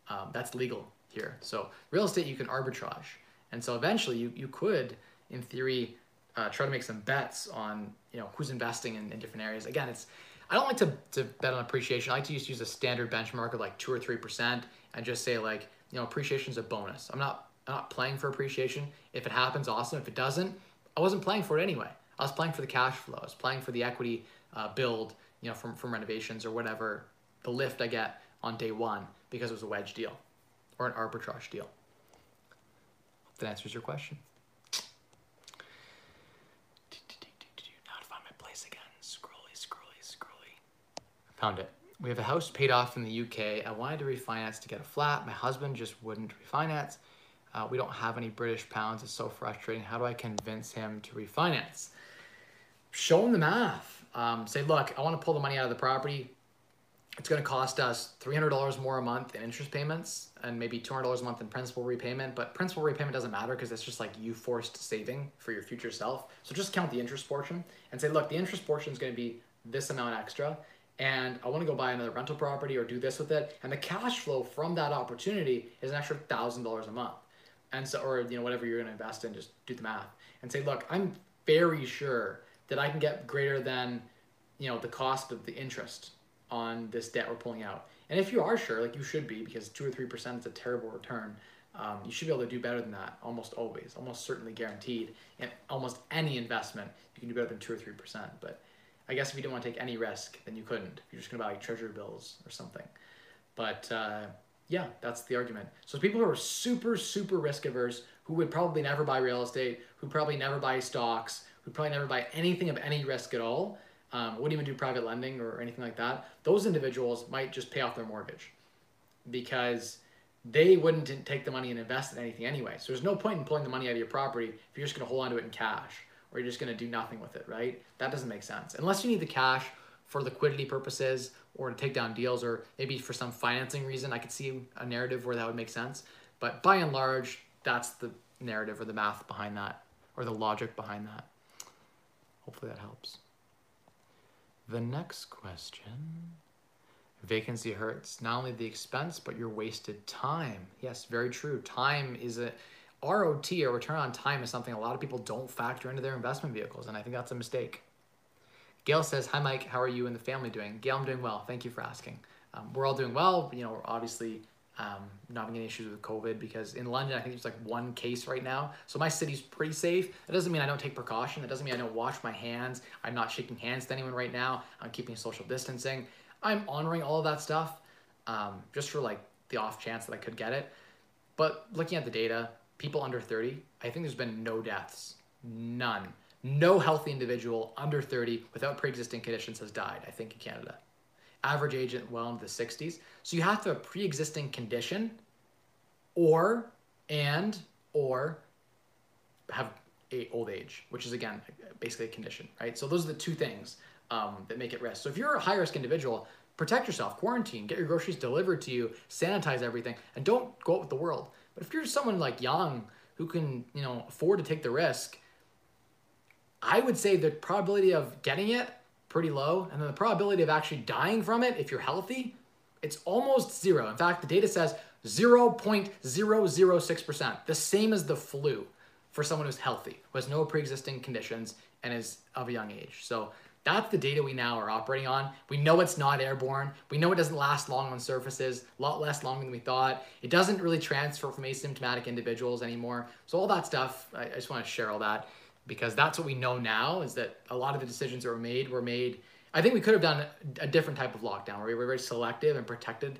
Um, that's legal here. So real estate, you can arbitrage. And so eventually you, you could, in theory, uh, try to make some bets on, you know, who's investing in, in different areas. Again, it's, I don't like to, to bet on appreciation. I like to just use a standard benchmark of like two or 3% and just say like, you know, appreciation is a bonus. I'm not, I'm not playing for appreciation. If it happens, awesome. If it doesn't, I wasn't playing for it anyway. I was playing for the cash flow. I was playing for the equity uh, build, you know, from, from renovations or whatever, the lift I get on day one because it was a wedge deal or an arbitrage deal. That answers your question. Now to find my place again. Scrolly, scrolly, scrolly. Found it. We have a house paid off in the UK. I wanted to refinance to get a flat. My husband just wouldn't refinance. Uh, we don't have any British pounds. It's so frustrating. How do I convince him to refinance? Show him the math. Um, say, look, I want to pull the money out of the property it's going to cost us $300 more a month in interest payments and maybe $200 a month in principal repayment. But principal repayment doesn't matter because it's just like you forced saving for your future self. So just count the interest portion and say, look, the interest portion is going to be this amount extra. And I want to go buy another rental property or do this with it. And the cash flow from that opportunity is an extra $1,000 a month. And so, or, you know, whatever you're going to invest in, just do the math and say, look, I'm very sure that I can get greater than, you know, the cost of the interest on this debt we're pulling out. And if you are sure, like you should be, because two or three percent is a terrible return, um, you should be able to do better than that almost always, almost certainly guaranteed. And almost any investment, you can do better than two or three percent. But I guess if you didn't want to take any risk, then you couldn't. You're just gonna buy like treasury bills or something. But uh, yeah, that's the argument. So people who are super, super risk averse, who would probably never buy real estate, who probably never buy stocks, who probably never buy anything of any risk at all, um, wouldn't even do private lending or anything like that, those individuals might just pay off their mortgage because they wouldn't take the money and invest in anything anyway. So there's no point in pulling the money out of your property if you're just going to hold on to it in cash or you're just going to do nothing with it, right? That doesn't make sense. Unless you need the cash for liquidity purposes or to take down deals or maybe for some financing reason, I could see a narrative where that would make sense. But by and large, that's the narrative or the math behind that or the logic behind that. Hopefully that helps. The next question. Vacancy hurts not only the expense, but your wasted time. Yes, very true. Time is a ROT or return on time is something a lot of people don't factor into their investment vehicles, and I think that's a mistake. Gail says, Hi, Mike. How are you and the family doing? Gail, I'm doing well. Thank you for asking. Um, we're all doing well. You know, we're obviously um, not having any issues with COVID because in London, I think there's like one case right now. So my city's pretty safe. That doesn't mean I don't take precaution. That doesn't mean I don't wash my hands. I'm not shaking hands with anyone right now. I'm keeping social distancing. I'm honoring all of that stuff um, just for like the off chance that I could get it. But looking at the data, people under 30, I think there's been no deaths. None. No healthy individual under 30 without pre existing conditions has died, I think, in Canada. Average age well into the 60s. So you have to have a pre existing condition or, and, or have a old age, which is again basically a condition, right? So those are the two things um, that make it risk. So if you're a high risk individual, protect yourself, quarantine, get your groceries delivered to you, sanitize everything, and don't go out with the world. But if you're someone like young who can, you know, afford to take the risk, I would say the probability of getting it pretty low, and then the probability of actually dying from it if you're healthy, it's almost zero. In fact, the data says 0.006%, the same as the flu for someone who's healthy, who has no pre-existing conditions and is of a young age. So that's the data we now are operating on. We know it's not airborne. We know it doesn't last long on surfaces, a lot less long than we thought. It doesn't really transfer from asymptomatic individuals anymore. So all that stuff, I, I just want to share all that because that's what we know now is that a lot of the decisions that were made were made. I think we could have done a different type of lockdown where we were very selective and protected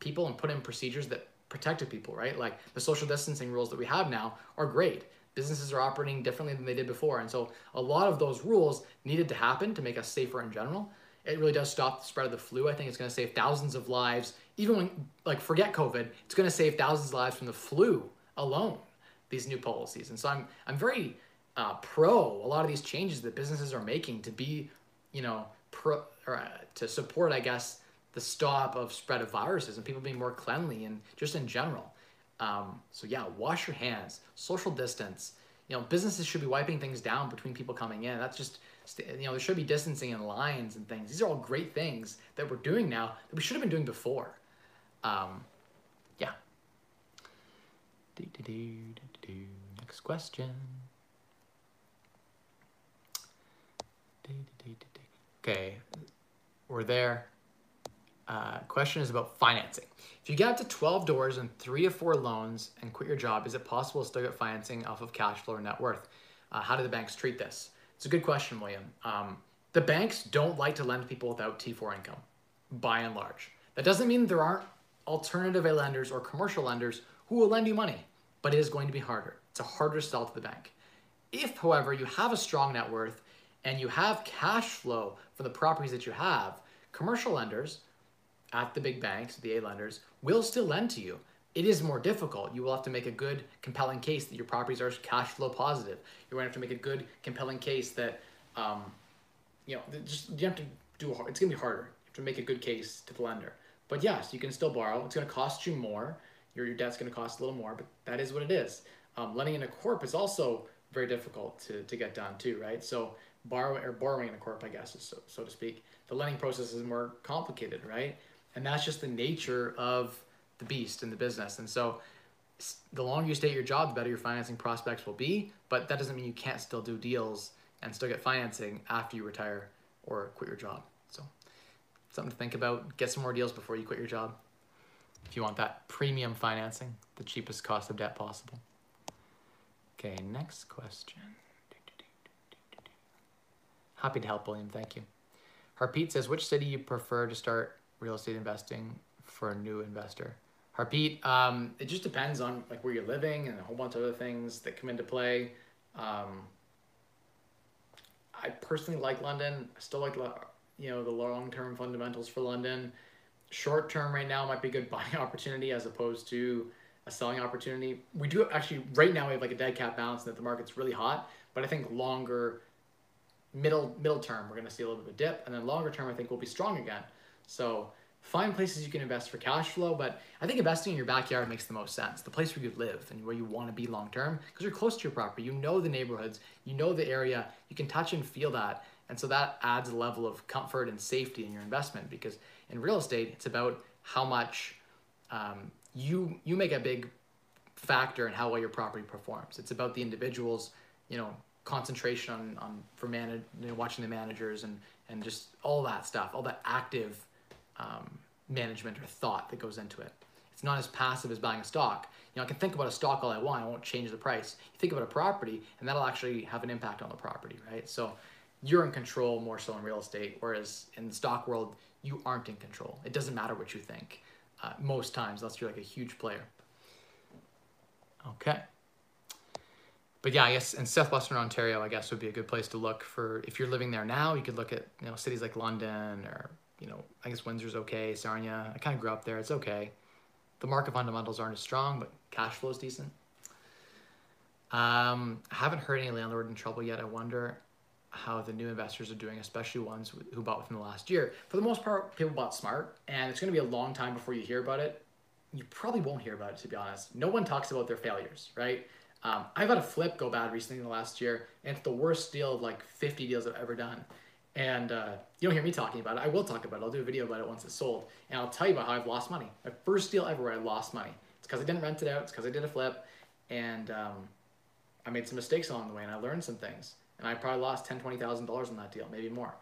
people and put in procedures that protected people, right? Like the social distancing rules that we have now are great businesses are operating differently than they did before. And so a lot of those rules needed to happen to make us safer in general. It really does stop the spread of the flu. I think it's going to save thousands of lives. Even when, like, forget COVID, it's going to save thousands of lives from the flu alone, these new policies. And so I'm, I'm very uh, pro a lot of these changes that businesses are making to be, you know, pro, or, uh, to support, I guess, the stop of spread of viruses and people being more cleanly and just in general. Um, so yeah, wash your hands, social distance. You know, businesses should be wiping things down between people coming in. That's just, you know, there should be distancing in lines and things. These are all great things that we're doing now that we should have been doing before. Um, yeah. Next question. Okay, we're there. Uh, question is about financing. If you get up to 12 doors and three or four loans and quit your job, is it possible to still get financing off of cash flow or net worth? Uh, how do the banks treat this? It's a good question, William. Um, the banks don't like to lend people without T4 income, by and large. That doesn't mean there aren't alternative lenders or commercial lenders who will lend you money, but it is going to be harder. It's a harder sell to the bank. If, however, you have a strong net worth and you have cash flow for the properties that you have, commercial lenders at the big banks, the A lenders, will still lend to you. It is more difficult. You will have to make a good, compelling case that your properties are cash flow positive. You're going to have to make a good, compelling case that, um, you know, just you have to do. It's going to be harder. To make a good case to the lender. But yes, you can still borrow. It's going to cost you more. Your, your debt's going to cost a little more, but that is what it is. Um, lending in a corp is also very difficult to, to get done too, right? So borrowing or borrowing in a corp, I guess, so, so to speak, the lending process is more complicated, right? And that's just the nature of the beast in the business. And so the longer you stay at your job, the better your financing prospects will be. But that doesn't mean you can't still do deals and still get financing after you retire or quit your job. So something to think about. Get some more deals before you quit your job. If you want that premium financing, the cheapest cost of debt possible. Okay, next question. Happy to help, William. Thank you. Harpreet says, which city you prefer to start real estate investing for a new investor? Harpreet, um, it just depends on like where you're living and a whole bunch of other things that come into play. Um, I personally like London. I still like you know the long term fundamentals for London. Short term right now might be a good buying opportunity as opposed to a selling opportunity. We do actually right now we have like a dead cat bounce and that the market's really hot, but I think longer middle middle term we're going to see a little bit of a dip and then longer term I think we'll be strong again. So find places you can invest for cash flow, but I think investing in your backyard makes the most sense. The place where you live and where you want to be long term because you're close to your property. You know the neighborhoods, you know the area, you can touch and feel that. And so that adds a level of comfort and safety in your investment because in real estate, it's about how much um, you you make a big factor in how well your property performs. It's about the individual's, you know, concentration on, on for manage, you know, watching the managers and and just all that stuff, all that active um, management or thought that goes into it. It's not as passive as buying a stock. You know, I can think about a stock all I want, I won't change the price. You think about a property, and that'll actually have an impact on the property, right? So you're in control more so in real estate, whereas in the stock world, you aren't in control. It doesn't matter what you think uh, most times, unless you're like a huge player. Okay. but yeah, I guess in southwestern Ontario, I guess would be a good place to look for if you're living there now. You could look at you know cities like London or you know I guess Windsor's okay, Sarnia. I kind of grew up there. It's okay. The market fundamentals aren't as strong, but cash flow is decent. Um, I haven't heard any landlord in trouble yet. I wonder how the new investors are doing, especially ones who bought within the last year. For the most part, people bought smart, and it's going to be a long time before you hear about it. You probably won't hear about it, to be honest. No one talks about their failures, right? Um, I've had a flip go bad recently in the last year, and it's the worst deal of like 50 deals I've ever done. And uh, you don't hear me talking about it. I will talk about it. I'll do a video about it once it's sold, and I'll tell you about how I've lost money. My first deal ever where I lost money. It's because I didn't rent it out. It's because I did a flip, and um, I made some mistakes along the way, and I learned some things. And I probably lost ten, twenty thousand dollars on that deal, maybe more.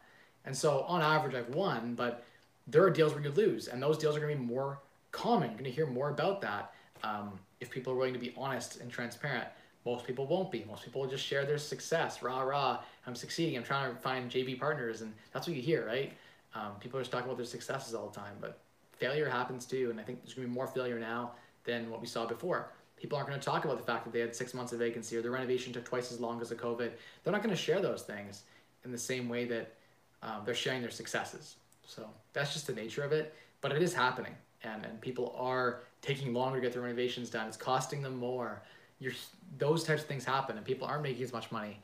And so on average, I've won, but there are deals where you lose, and those deals are going to be more common. You're going to hear more about that um, if people are willing to be honest and transparent. Most people won't be. Most people will just share their success. Rah, rah, I'm succeeding. I'm trying to find JV partners. And that's what you hear, right? Um, people are just talking about their successes all the time. But failure happens too. And I think there's going to be more failure now than what we saw before. People aren't going to talk about the fact that they had six months of vacancy or the renovation took twice as long as the COVID. They're not going to share those things in the same way that um, they're sharing their successes. So that's just the nature of it. But it is happening. And, and people are taking longer to get their renovations done. It's costing them more you're those types of things happen and people aren't making as much money.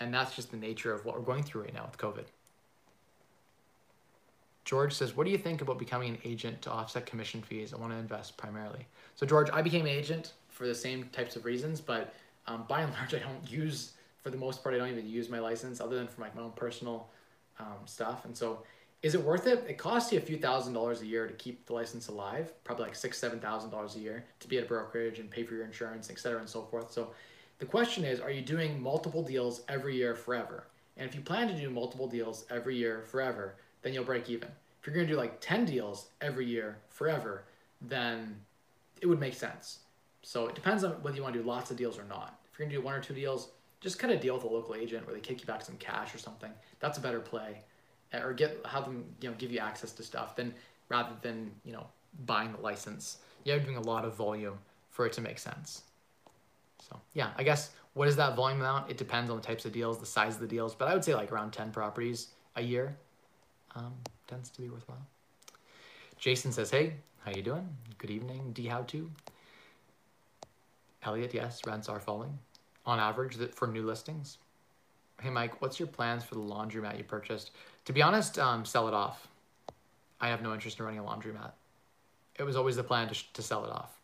And that's just the nature of what we're going through right now with covid. George says what do you think about becoming an agent to offset commission fees? I want to invest primarily. So george i became an agent for the same types of reasons but um, by and large i don't use for the most part i don't even use my license other than for my own personal um, stuff. And so is it worth it? It costs you a few thousand dollars a year to keep the license alive, probably like six, seven thousand dollars a year to be at a brokerage and pay for your insurance, et cetera, and so forth. So the question is, are you doing multiple deals every year forever? And if you plan to do multiple deals every year forever, then you'll break even. If you're gonna do like 10 deals every year forever, then it would make sense. So it depends on whether you want to do lots of deals or not. If you're gonna do one or two deals, just kind of deal with a local agent where they kick you back some cash or something. That's a better play or get have them you know give you access to stuff then rather than you know buying the license. You're doing a lot of volume for it to make sense. So yeah i guess what is that volume amount? It depends on the types of deals the size of the deals but i would say like around 10 properties a year um, tends to be worthwhile. Jason says hey how you doing? Good evening. D how to? Elliot yes rents are falling. On average for new listings hey mike what's your plans for the laundromat you purchased to be honest, um, sell it off. I have no interest in running a laundromat. It was always the plan to, to sell it off.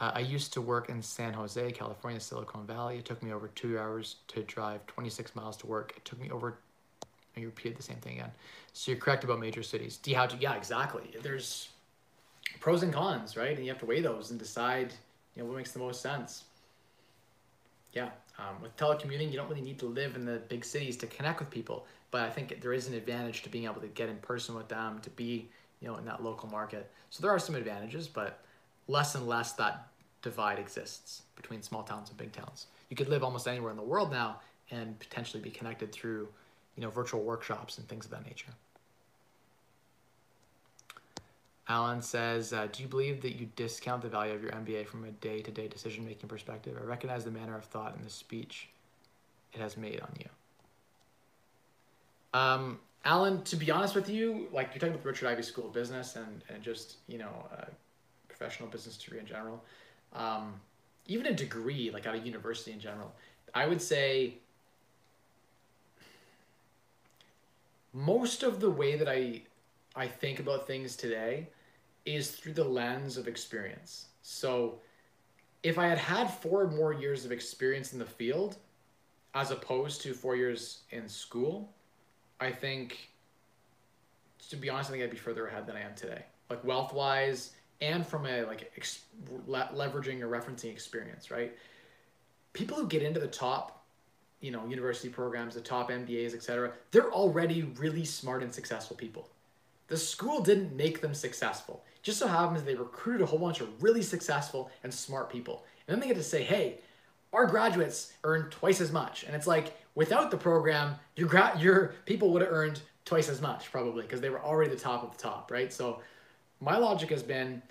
Uh, I used to work in San Jose, California, Silicon Valley. It took me over two hours to drive 26 miles to work. It took me over. You repeated the same thing again. So you're correct about major cities. To yeah exactly. There's pros and cons, right? And you have to weigh those and decide you know what makes the most sense. Yeah, um, with telecommuting, you don't really need to live in the big cities to connect with people, but I think there is an advantage to being able to get in person with them, to be you know in that local market. So there are some advantages, but less and less that divide exists between small towns and big towns. You could live almost anywhere in the world now and potentially be connected through you know virtual workshops and things of that nature. Alan says, uh, Do you believe that you discount the value of your MBA from a day to day decision making perspective? I recognize the manner of thought and the speech it has made on you. Um, Alan, to be honest with you, like you're talking about the Richard Ivey School of Business and, and just, you know, a professional business degree in general, um, even a degree, like at a university in general, I would say most of the way that I I think about things today is through the lens of experience. So if I had had four more years of experience in the field as opposed to four years in school, I think, to be honest, I think I'd be further ahead than I am today. Like wealth wise and from a like ex- le- leveraging or referencing experience, right? People who get into the top, you know, university programs, the top MBAs, etc., they're already really smart and successful people. The school didn't make them successful. Just so happens they recruited a whole bunch of really successful and smart people. And then they get to say, hey, our graduates earn twice as much. And it's like, without the program, your, gra- your people would have earned twice as much probably because they were already the top of the top, right? So my logic has been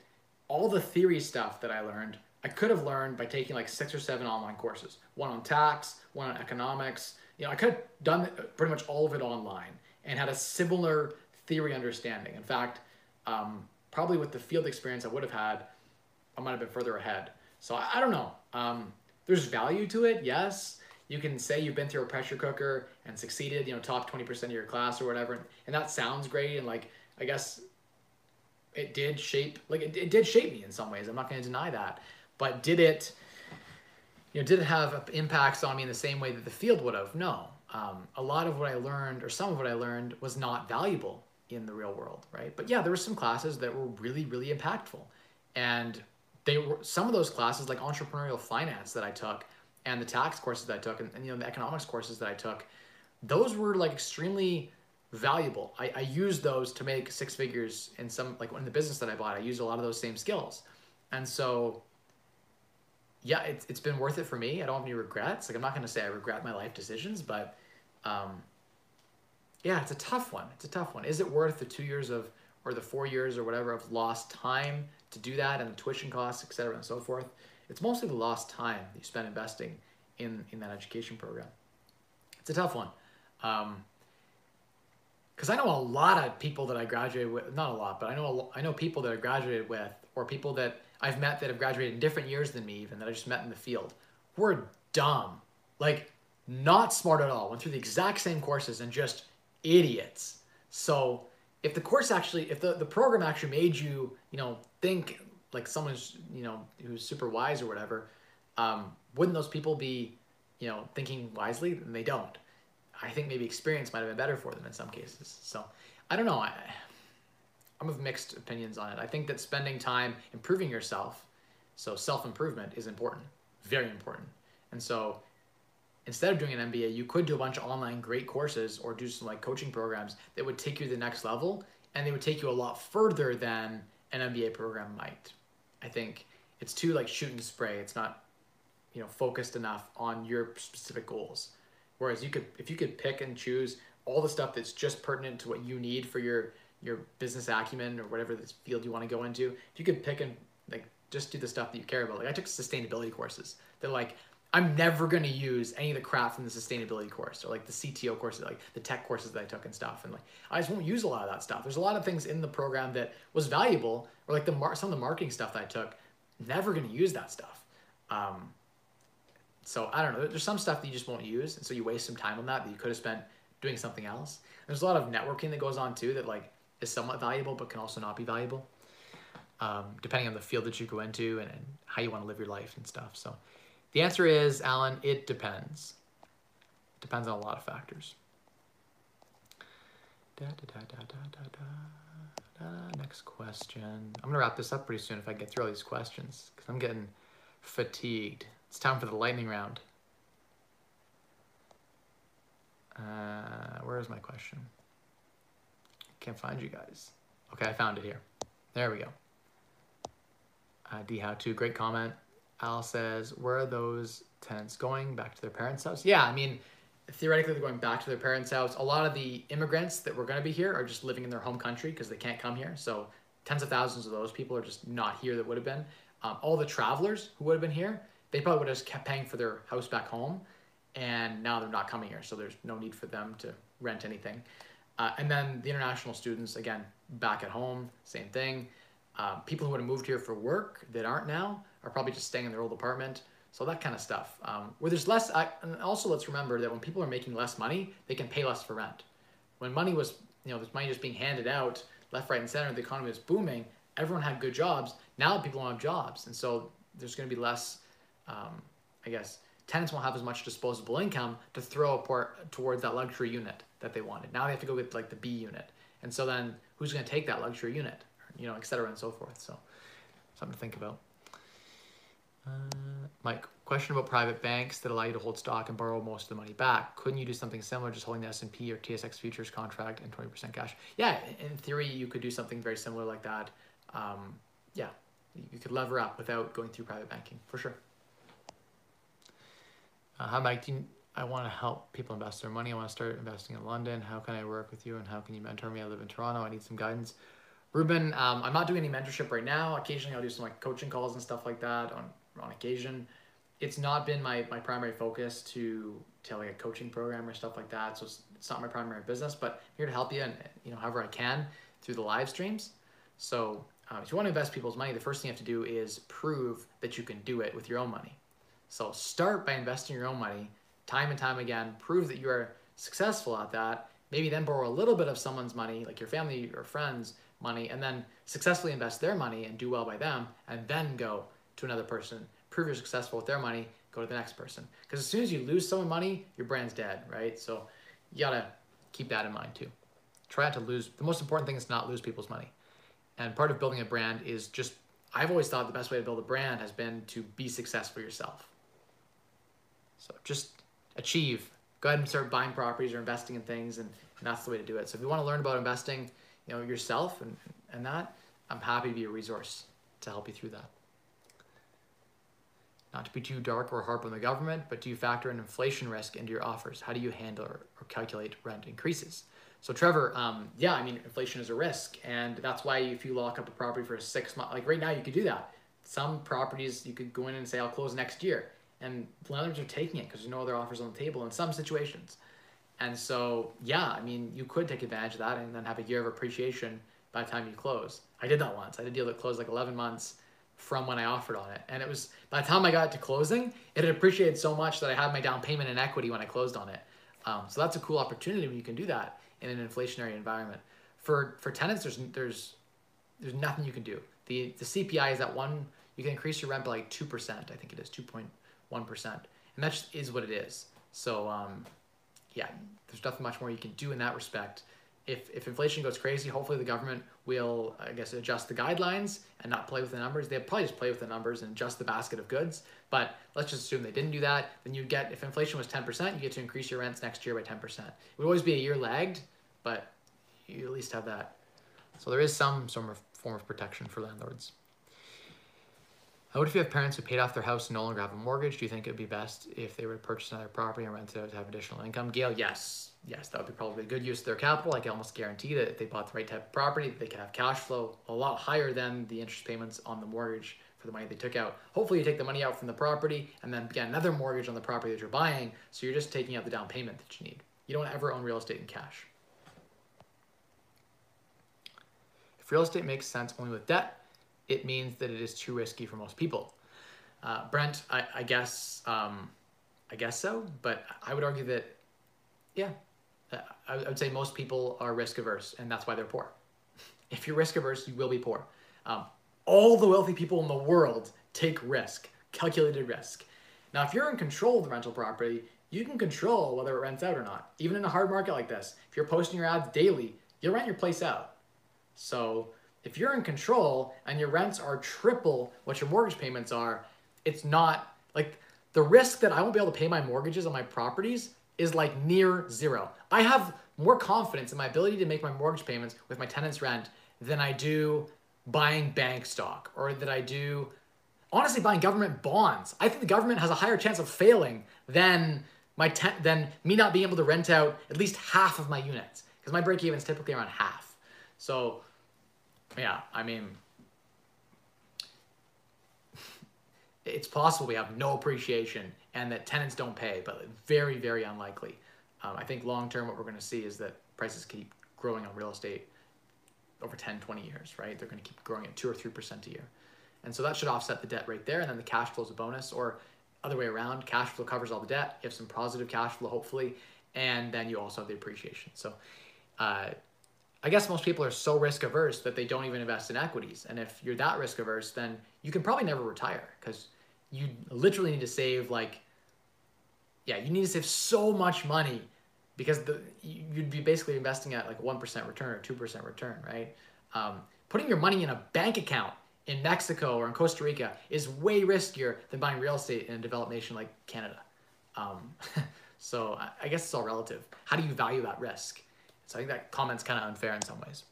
all the theory stuff that I learned, I could have learned by taking like six or seven online courses, one on tax, one on economics. You know, I could have done pretty much all of it online and had a similar theory understanding. In fact, um, probably with the field experience I would have had, I might have been further ahead. So I, I don't know. Um, there's value to it, yes. You can say you've been through a pressure cooker and succeeded, you know, top 20% of your class or whatever. And that sounds great. And like, I guess it did shape, like it, it did shape me in some ways. I'm not going to deny that. But did it, you know, did it have impacts on me in the same way that the field would have? No. Um, a lot of what I learned, or some of what I learned, was not valuable in the real world, right? But yeah, there were some classes that were really, really impactful, and they were some of those classes, like entrepreneurial finance that I took, and the tax courses that I took, and, and you know the economics courses that I took, those were like extremely valuable. I, I used those to make six figures in some like in the business that I bought. I used a lot of those same skills, and so yeah, it's, it's been worth it for me. I don't have any regrets. Like I'm not to say I regret my life decisions, but um, yeah, it's a tough one. It's a tough one. Is it worth the two years of or the four years or whatever of lost time to do that and the tuition costs, et cetera, and so forth? It's mostly the lost time that you spend investing in in that education program. It's a tough one. Um, because I know a lot of people that I graduated with, not a lot, but I know I know people that I graduated with, or people that I've met that have graduated in different years than me, even that I just met in the field, were dumb, like not smart at all, went through the exact same courses and just idiots. So if the course actually, if the, the program actually made you, you know, think like someone's, you know, who's super wise or whatever, um, wouldn't those people be, you know, thinking wisely? And they don't. I think maybe experience might have been better for them in some cases. So I don't know. I, I'm of mixed opinions on it. I think that spending time improving yourself, so self improvement, is important, very important. And so instead of doing an MBA, you could do a bunch of online great courses or do some like coaching programs that would take you to the next level and they would take you a lot further than an MBA program might. I think it's too like shoot and spray. It's not, you know, focused enough on your specific goals. Whereas you could, if you could pick and choose all the stuff that's just pertinent to what you need for your your business acumen or whatever this field you want to go into, if you could pick and like just do the stuff that you care about. Like I took sustainability courses. They're like I'm never gonna use any of the crap from the sustainability course or like the CTO courses, like the tech courses that I took and stuff. And like I just won't use a lot of that stuff. There's a lot of things in the program that was valuable, or like the mar- some of the marketing stuff that I took. Never gonna use that stuff. Um, so I don't know. There's some stuff that you just won't use, and so you waste some time on that that you could have spent doing something else. There's a lot of networking that goes on too that like is somewhat valuable, but can also not be valuable, um, depending on the field that you go into and, and how you want to live your life and stuff. So, the answer is, Alan, it depends. It depends on a lot of factors. Da, da, da, Next question. I'm gonna wrap this up pretty soon if I get through all these questions because I'm getting fatigued. It's time for the lightning round. Uh, where is my question? Can't find you guys. Okay, I found it here. There we go. Uh, D how to great comment. Al says, where are those tenants going? Back to their parents' house? Yeah, I mean, theoretically they're going back to their parents' house. A lot of the immigrants that were going to be here are just living in their home country because they can't come here. So tens of thousands of those people are just not here that would have been. Um, all the travelers who would have been here, they probably would have just kept paying for their house back home, and now they're not coming here. So there's no need for them to rent anything. Uh, and then the international students, again, back at home, same thing. Uh, people who would have moved here for work that aren't now are probably just staying in their old apartment. So that kind of stuff. Um, where there's less, I, and also let's remember that when people are making less money, they can pay less for rent. When money was, you know, there's money just being handed out left, right, and center, the economy was booming, everyone had good jobs. Now people don't have jobs. And so there's going to be less, um, I guess, tenants won't have as much disposable income to throw towards that luxury unit that they wanted. Now they have to go get like the B unit. And so then who's going to take that luxury unit? You know, et cetera and so forth. So something to think about. Uh, Mike, question about private banks that allow you to hold stock and borrow most of the money back. Couldn't you do something similar, just holding the S&P or TSX futures contract and 20% cash? Yeah, in theory, you could do something very similar like that. Um, yeah, you could lever up without going through private banking, for sure. Uh, hi, Mike. You, I want to help people invest their money. I want to start investing in London. How can I work with you and how can you mentor me? I live in Toronto. I need some guidance. Ruben, um, I'm not doing any mentorship right now. Occasionally I'll do some like coaching calls and stuff like that on on occasion. It's not been my, my primary focus to tell like a coaching program or stuff like that. So it's, it's not my primary business, but I'm here to help you and you know however I can through the live streams. So um, if you want to invest people's money, the first thing you have to do is prove that you can do it with your own money. So start by investing your own money time and time again. Prove that you are successful at that. Maybe then borrow a little bit of someone's money, like your family or friends' money, and then successfully invest their money and do well by them, and then go to another person. Prove you're successful with their money. Go to the next person. Because as soon as you lose someone money, your brand's dead, right? So you gotta keep that in mind too. Try not to lose. The most important thing is not lose people's money. And part of building a brand is just, I've always thought the best way to build a brand has been to be successful yourself. So just achieve. Go ahead and start buying properties or investing in things, and, and that's the way to do it. So if you want to learn about investing, you know yourself and and that, I'm happy to be a resource to help you through that. Not to be too dark or harp on the government, but do you factor in inflation risk into your offers? How do you handle or, or calculate rent increases? So Trevor, um, yeah, I mean, inflation is a risk, and that's why if you lock up a property for a six month, like right now, you could do that. Some properties you could go in and say, "I'll close next year," and landlords are taking it because there's no other offers on the table in some situations. And so, yeah, I mean, you could take advantage of that and then have a year of appreciation by the time you close. I did that once. I did a deal that closed like 11 months from when I offered on it. And it was, by the time I got to closing, it had appreciated so much that I had my down payment in equity when I closed on it. Um, so that's a cool opportunity when you can do that in an inflationary environment. For, for tenants, there's, there's, there's nothing you can do. The, the CPI is at one, you can increase your rent by like 2%. I think it is 2.1%. And that just is what it is. So, um, yeah, there's nothing much more you can do in that respect. If, if inflation goes crazy, hopefully the government will, I guess, adjust the guidelines and not play with the numbers. They'll probably just play with the numbers and adjust the basket of goods. But let's just assume they didn't do that. Then you get, if inflation was 10%, you get to increase your rents next year by 10%. It would always be a year lagged, but you at least have that. So there is some of form of protection for landlords. What if you have parents who paid off their house and no longer have a mortgage? Do you think it would be best if they were to purchase another property and rent it out to have additional income? Gail, yes. Yes, that would be probably a good use of their capital. I can almost guarantee that if they bought the right type of property, they could have cash flow a lot higher than the interest payments on the mortgage for the money they took out. Hopefully you take the money out from the property and then get another mortgage on the property that you're buying, so you're just taking out the down payment that you need. You don't ever own real estate in cash. If real estate makes sense only with debt, it means that it is too risky for most people. Uh, Brent, I, I guess, um, I guess so, but I would argue that, yeah, uh, I, I would say most people are risk averse, and that's why they're poor. If you're risk averse, you will be poor. Um, all the wealthy people in the world take risk, calculated risk. Now, if you're in control of the rental property, you can control whether it rents out or not. Even in a hard market like this, if you're posting your ads daily, you'll rent your place out. So if you're in control and your rents are triple what your mortgage payments are, it's not like the risk that I won't be able to pay my mortgages on my properties is like near zero. I have more confidence in my ability to make my mortgage payments with my tenant's rent than I do buying bank stock or that I do honestly buying government bonds. I think the government has a higher chance of failing than my ten- than me not being able to rent out at least half of my units because my break even is typically around half. So yeah, I mean, it's possible we have no appreciation and that tenants don't pay, but very, very unlikely. Um, I think long term, what we're going to see is that prices keep growing on real estate over 10, 20 years, right? They're going to keep growing at 2 or 3% a year. And so that should offset the debt right there. And then the cash flow is a bonus, or other way around, cash flow covers all the debt. You have some positive cash flow, hopefully, and then you also have the appreciation. So, uh, I guess most people are so risk averse that they don't even invest in equities. And if you're that risk averse, then you can probably never retire because you literally need to save like, yeah, you need to save so much money because the you'd be basically investing at like one percent return or two percent return, right? Um, putting your money in a bank account in Mexico or in Costa Rica is way riskier than buying real estate in a developed nation like Canada. Um, so I guess it's all relative. How do you value that risk? So I think that comment's kind of unfair in some ways.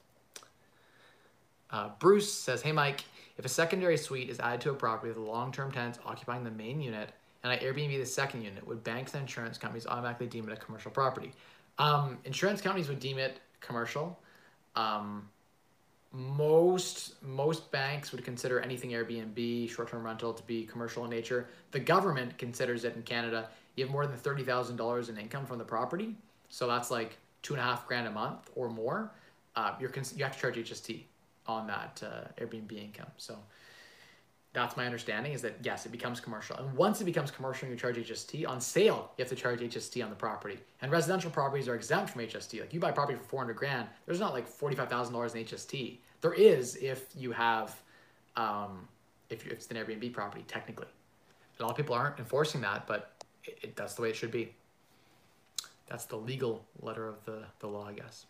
Uh, Bruce says, Hey Mike, if a secondary suite is added to a property with long-term tenants occupying the main unit and I Airbnb the second unit, would banks and insurance companies automatically deem it a commercial property? Um, insurance companies would deem it commercial. Um, most most banks would consider anything Airbnb, short-term rental to be commercial in nature. The government considers it in Canada. You have more than thirty thousand dollars in income from the property, so that's like two and a half grand a month or more. Uh, you're you have to charge HST on that uh, Airbnb income. So that's my understanding is that yes, it becomes commercial. And once it becomes commercial you charge HST on sale, you have to charge HST on the property. And residential properties are exempt from HST. Like you buy property for 400 grand, there's not like $45,000 in HST. There is if you have, um, if, if it's an Airbnb property, technically. A lot of people aren't enforcing that, but it, it, that's the way it should be. That's the legal letter of the, the law, I guess.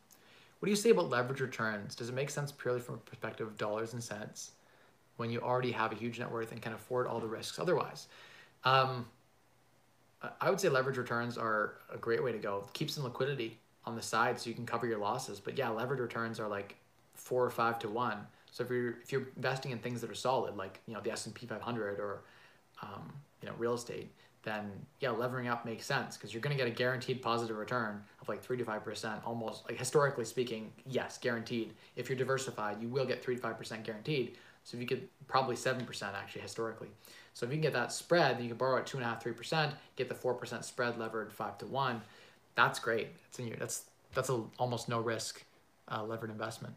What do you say about leverage returns? Does it make sense purely from a perspective of dollars and cents? when you already have a huge net worth and can afford all the risks otherwise. Um, I would say leverage returns are a great way to go. Keep keeps some liquidity on the side so you can cover your losses. But yeah, leverage returns are like four or five to one. So if you're if you're investing in things that are solid, like you know the S and P 500 or um, you know real estate, then yeah, levering up makes sense because you're going to get a guaranteed positive return of like three to five percent, almost like historically speaking, yes, guaranteed. If you're diversified, you will get three to five percent guaranteed. So if you get probably 7% actually historically. So if you can get that spread, then you can borrow at two and a half, three percent, get the four percent spread levered five to one. That's great. It's in your that's that's a almost no risk uh, levered investment.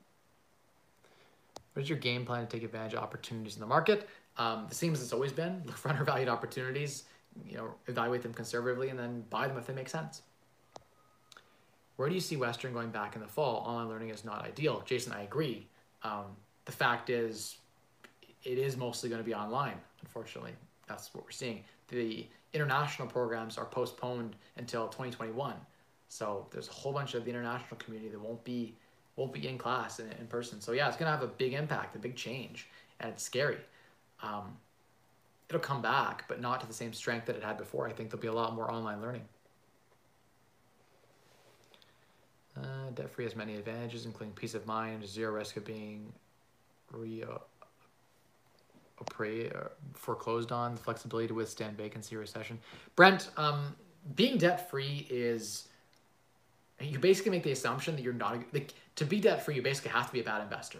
What is your game plan to take advantage of opportunities in the market? Um, the same as it's always been. Look for undervalued opportunities. You know, evaluate them conservatively and then buy them if they make sense. Where do you see Western going back in the fall? Online learning is not ideal. Jason, I agree. Um, the fact is, it is mostly going to be online, unfortunately. That's what we're seeing. The international programs are postponed until 2021. So there's a whole bunch of the international community that won't be won't be in class in, in person. So yeah, it's gonna have a big impact, a big change, and it's scary. Um, it'll come back, but not to the same strength that it had before. I think there'll be a lot more online learning. Uh, debt free has many advantages, including peace of mind, zero risk of being re uh, foreclosed on, the flexibility to withstand vacancy recession. Brent, um, being debt free is you basically make the assumption that you're not like to be debt free. You basically have to be a bad investor.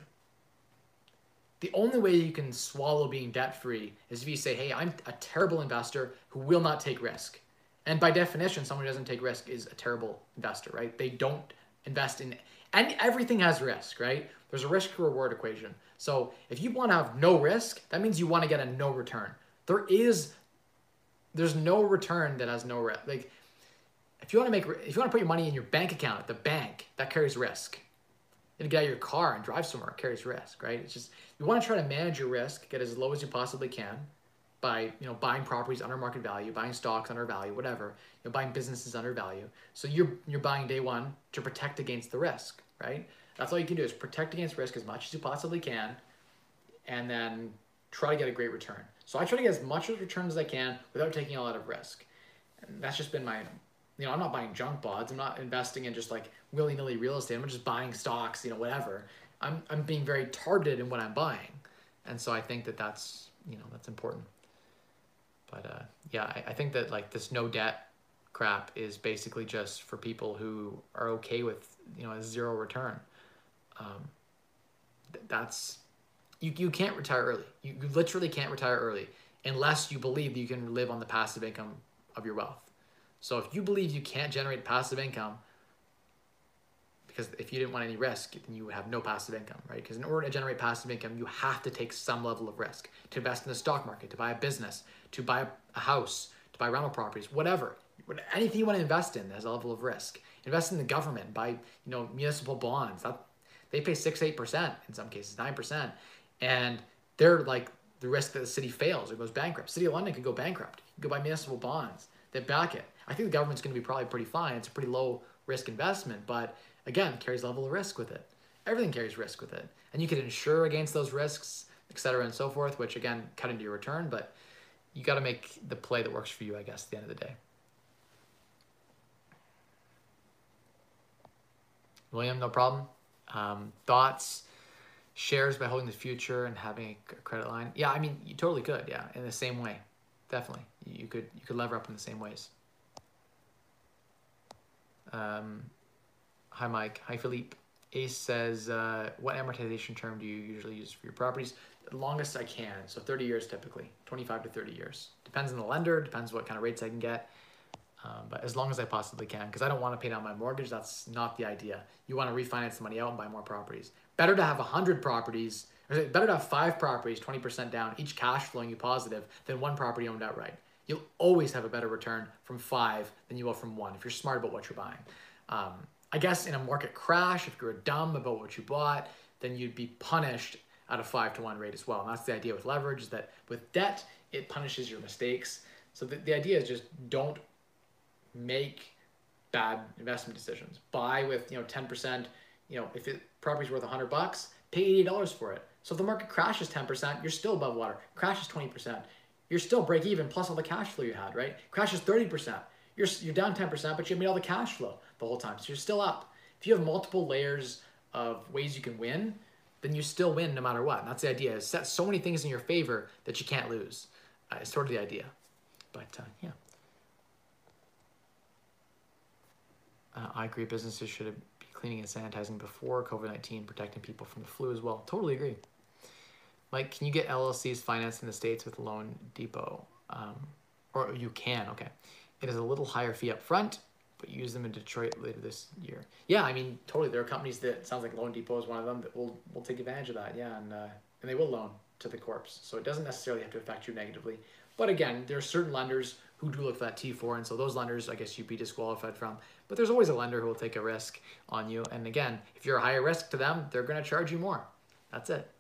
The only way you can swallow being debt free is if you say, "Hey, I'm a terrible investor who will not take risk." And by definition, someone who doesn't take risk is a terrible investor, right? They don't invest in and everything has risk, right? There's a risk reward equation. So if you want to have no risk, that means you want to get a no return. There is, there's no return that has no risk. Like, if you want to make, if you want to put your money in your bank account at the bank, that carries risk. And get out of your car and drive somewhere carries risk, right? It's just you want to try to manage your risk, get as low as you possibly can, by you know buying properties under market value, buying stocks under value, whatever. You know, buying businesses under value. So you're you're buying day one to protect against the risk, right? That's all you can do is protect against risk as much as you possibly can, and then try to get a great return. So I try to get as much of return as I can without taking a lot of risk. And that's just been my, you know, I'm not buying junk bonds. I'm not investing in just like willy nilly real estate. I'm just buying stocks, you know, whatever. I'm, I'm being very targeted in what I'm buying. And so I think that that's, you know, that's important. But uh, yeah, I, I think that like this no debt crap is basically just for people who are okay with, you know, a zero return um, that's you, you can't retire early. You, you literally can't retire early unless you believe you can live on the passive income of your wealth. So if you believe you can't generate passive income, because if you didn't want any risk, then you would have no passive income, right? Because in order to generate passive income, you have to take some level of risk to invest in the stock market, to buy a business, to buy a house, to buy rental properties, whatever. Anything you want to invest in, has a level of risk. Invest in the government, buy you know municipal bonds. That they pay six, eight percent in some cases, nine percent, and they're like the risk that the city fails or goes bankrupt. City of London could go bankrupt. You could buy municipal bonds that back it. I think the government's going to be probably pretty fine. It's a pretty low risk investment, but again, carries level of risk with it. Everything carries risk with it, and you can insure against those risks, et cetera, and so forth. Which again, cut into your return, but you got to make the play that works for you. I guess at the end of the day. William, no problem. Um, thoughts, shares by holding the future and having a credit line. Yeah, I mean, you totally could. Yeah, in the same way, definitely. You could you could lever up in the same ways. Um, hi, Mike. Hi, Philippe. Ace says, uh, what amortization term do you usually use for your properties? The longest I can, so 30 years typically, 25 to 30 years. Depends on the lender, depends what kind of rates I can get. Um, but as long as I possibly can, because I don't want to pay down my mortgage. That's not the idea. You want to refinance the money out and buy more properties. Better to have 100 properties, better to have five properties, 20% down, each cash flowing you positive, than one property owned outright. You'll always have a better return from five than you will from one if you're smart about what you're buying. Um, I guess in a market crash, if you're dumb about what you bought, then you'd be punished at a five to one rate as well. And that's the idea with leverage is that with debt, it punishes your mistakes. So the, the idea is just don't make bad investment decisions. Buy with, you know, 10%, you know, if the property's worth 100 bucks, pay $80 for it. So if the market crashes 10%, you're still above water. Crashes 20%, you're still break even plus all the cash flow you had, right? Crashes 30%, you're, you're down 10%, but you made all the cash flow the whole time. So you're still up. If you have multiple layers of ways you can win, then you still win no matter what. And that's the idea. Is set so many things in your favor that you can't lose. Uh, it's sort of the idea. But uh, yeah. Uh, I agree. Businesses should be cleaning and sanitizing before COVID 19, protecting people from the flu as well. Totally agree. Mike, can you get LLCs financed in the States with Loan Depot? Um, or you can, okay. It is a little higher fee up front, but use them in Detroit later this year. Yeah, I mean, totally. There are companies that sounds like Loan Depot is one of them that will will take advantage of that. Yeah, and uh, and they will loan to the corpse, so it doesn't necessarily have to affect you negatively. But again, there are certain lenders who do look for that T4, and so those lenders, I guess, you'd be disqualified from. But there's always a lender who will take a risk on you, and again, if you're a higher risk to them, they're going to charge you more. That's it.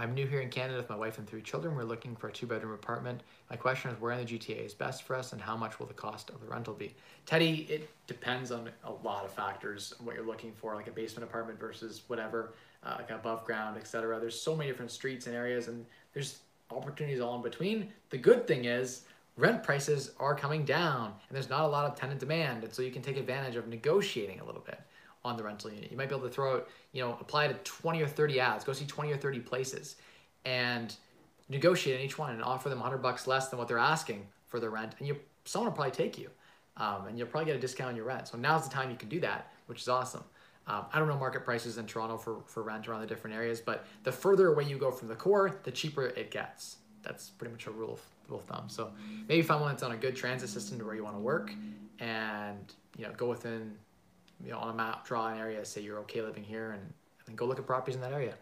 I'm new here in Canada with my wife and three children. We're looking for a two bedroom apartment. My question is where in the GTA is best for us and how much will the cost of the rental be? Teddy, it depends on a lot of factors what you're looking for, like a basement apartment versus whatever, uh, like above ground, etc. There's so many different streets and areas and there's opportunities all in between. The good thing is rent prices are coming down and there's not a lot of tenant demand. And so you can take advantage of negotiating a little bit on the rental unit. You might be able to throw out, you know, apply to 20 or 30 ads, go see 20 or 30 places and negotiate in each one and offer them 100 bucks less than what they're asking for their rent. And you, someone will probably take you um, and you'll probably get a discount on your rent. So now's the time you can do that, which is awesome. Um, I don't know market prices in Toronto for, for rent around the different areas, but the further away you go from the core, the cheaper it gets. That's pretty much a rule of, rule of thumb. So maybe find one that's on a good transit system to where you want to work and, you know, go within you know, on a map, draw an area, say you're okay living here, and, and then go look at properties in that area.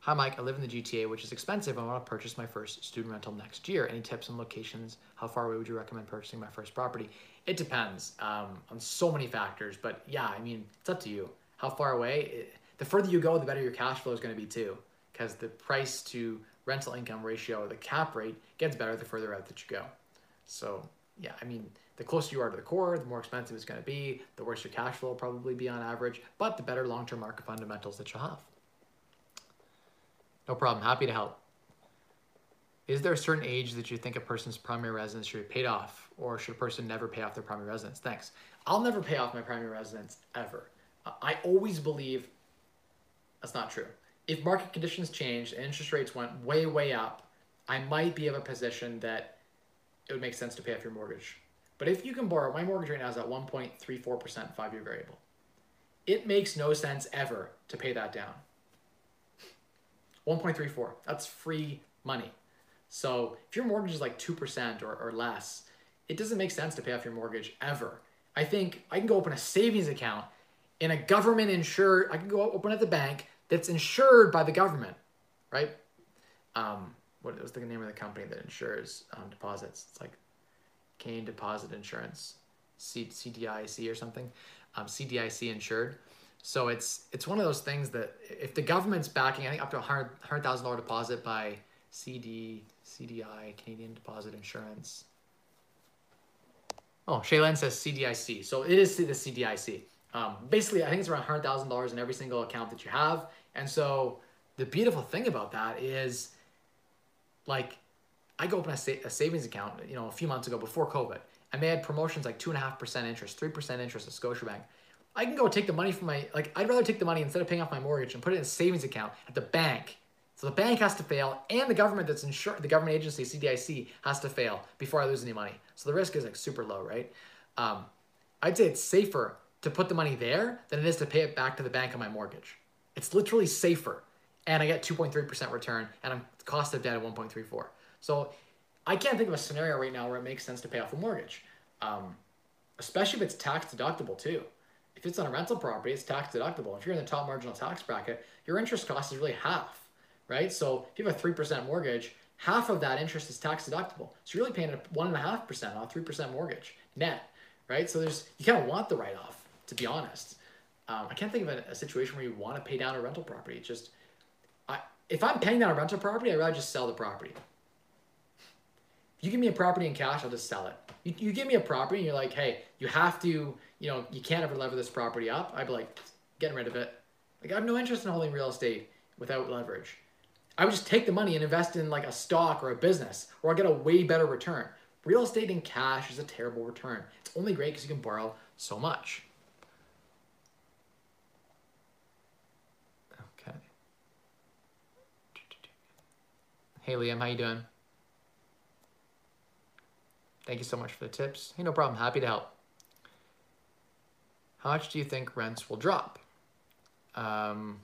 Hi, Mike. I live in the GTA, which is expensive. I want to purchase my first student rental next year. Any tips on locations? How far away would you recommend purchasing my first property? It depends um, on so many factors, but yeah, I mean, it's up to you. How far away? It, the further you go, the better your cash flow is going to be too, because the price to rental income ratio, the cap rate, gets better the further out that you go. So yeah, I mean, the closer you are to the core, the more expensive it's going to be, the worse your cash flow will probably be on average, but the better long term market fundamentals that you'll have. No problem. Happy to help. Is there a certain age that you think a person's primary residence should be paid off, or should a person never pay off their primary residence? Thanks. I'll never pay off my primary residence ever. I always believe that's not true. If market conditions changed and interest rates went way, way up, I might be of a position that it would make sense to pay off your mortgage but if you can borrow, my mortgage right now is at 1.34% five year variable. It makes no sense ever to pay that down. 1.34, that's free money. So if your mortgage is like 2% or, or less, it doesn't make sense to pay off your mortgage ever. I think I can go open a savings account in a government insured, I can go open at the bank that's insured by the government, right? Um, what was the name of the company that insures um, deposits? It's like Canadian Deposit Insurance, C- CDIC or something, um, CDIC insured. So it's it's one of those things that if the government's backing, I think up to a hundred thousand dollar deposit by CD CDI Canadian Deposit Insurance. Oh, Shaylin says CDIC, so it is the CDIC. Um, basically, I think it's around hundred thousand dollars in every single account that you have, and so the beautiful thing about that is, like, I go open a, sa- a savings account, you know, a few months ago before COVID, and they had promotions like two and a half percent interest, three percent interest at Scotiabank. I can go take the money from my like I'd rather take the money instead of paying off my mortgage and put it in a savings account at the bank. So the bank has to fail, and the government that's insured, the government agency CDIC has to fail before I lose any money. So the risk is like super low, right? Um, I'd say it's safer to put the money there than it is to pay it back to the bank on my mortgage. It's literally safer. And I get 2.3% return and I'm cost of debt at 1.34. So I can't think of a scenario right now where it makes sense to pay off a mortgage, um, especially if it's tax deductible too. If it's on a rental property, it's tax deductible. If you're in the top marginal tax bracket, your interest cost is really half, right? So if you have a 3% mortgage, half of that interest is tax deductible. So you're really paying a 1.5% on a 3% mortgage net, right? So there's you kind of want the write off, to be honest. Um, I can't think of a, a, situation where you want to pay down a rental property. It's just, I, if I'm paying down a rental property, I'd rather just sell the property. You give me a property in cash, I'll just sell it. You, you give me a property and you're like, hey, you have to, you know, you can't ever lever this property up. I'd be like, getting rid of it. Like I have no interest in holding real estate without leverage. I would just take the money and invest in like a stock or a business, where I get a way better return. Real estate in cash is a terrible return. It's only great because you can borrow so much. Okay. Hey Liam, how you doing? Thank you so much for the tips. Hey, no problem. Happy to help. How much do you think rents will drop? Um,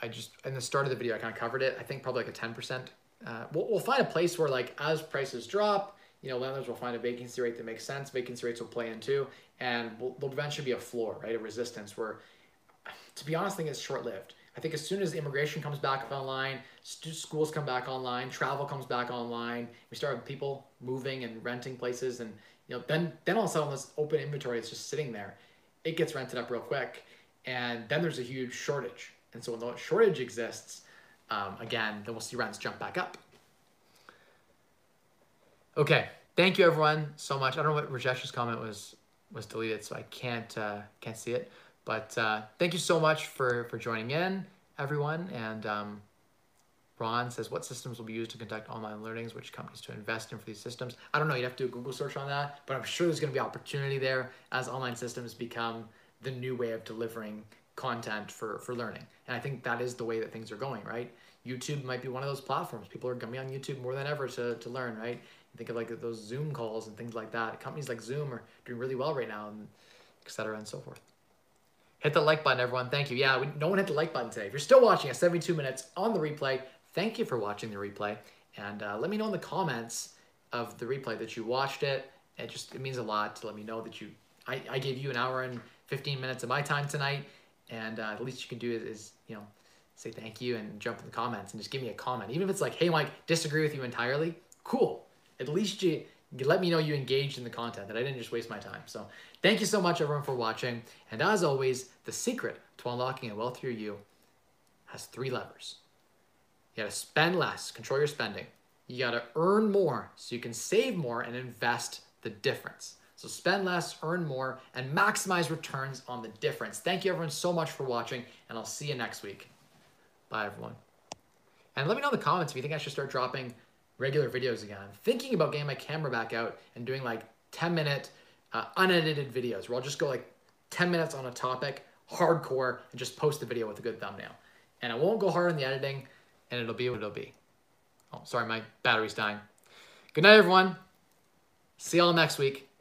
I just in the start of the video I kind of covered it. I think probably like a ten percent. Uh, we'll, we'll find a place where like as prices drop, you know, landlords will find a vacancy rate that makes sense. Vacancy rates will play in too, and will, there'll eventually be a floor, right, a resistance where, to be honest, I think it's short lived. I think as soon as immigration comes back online, schools come back online, travel comes back online, we start with people moving and renting places, and you know, then then all of a sudden this open inventory is just sitting there, it gets rented up real quick, and then there's a huge shortage and so when the shortage exists, um, again, then we'll see rents jump back up. Okay, thank you everyone so much. I don't know what Rajesh's comment was was deleted, so I can't uh, can't see it. But uh, thank you so much for for joining in, everyone. And um, Ron says, what systems will be used to conduct online learnings? Which companies to invest in for these systems? I don't know. You'd have to do a Google search on that, but I'm sure there's going to be opportunity there as online systems become the new way of delivering content for for learning and i think that is the way that things are going right youtube might be one of those platforms people are going to be on youtube more than ever to, to learn right think of like those zoom calls and things like that companies like zoom are doing really well right now and etc and so forth hit the like button everyone. Thank you. Yeah we, no one hit the like button today. If you're still watching at 72 minutes on the replay thank you for watching the replay. And uh, let me know in the comments of the replay that you watched it. It just it means a lot to let me know that you I, I gave you an hour and 15 minutes of my time tonight. And uh, the least you can do is, is, you know, say thank you and jump in the comments and just give me a comment. Even if it's like, hey, Mike, disagree with you entirely, cool. At least you, you let me know you engaged in the content, that I didn't just waste my time. So thank you so much, everyone, for watching. And as always, the secret to unlocking a wealthier you has three levers. You gotta spend less, control your spending. You gotta earn more so you can save more and invest the difference. So spend less, earn more, and maximize returns on the difference. Thank you everyone so much for watching, and I'll see you next week. Bye everyone. And let me know in the comments if you think I should start dropping regular videos again. I'm thinking about getting my camera back out and doing like 10 minute uh, unedited videos where I'll just go like 10 minutes on a topic, hardcore, and just post the video with a good thumbnail. And I won't go hard on the editing, and it'll be what it'll be. Oh, sorry, my battery's dying. Good night, everyone. See y'all next week.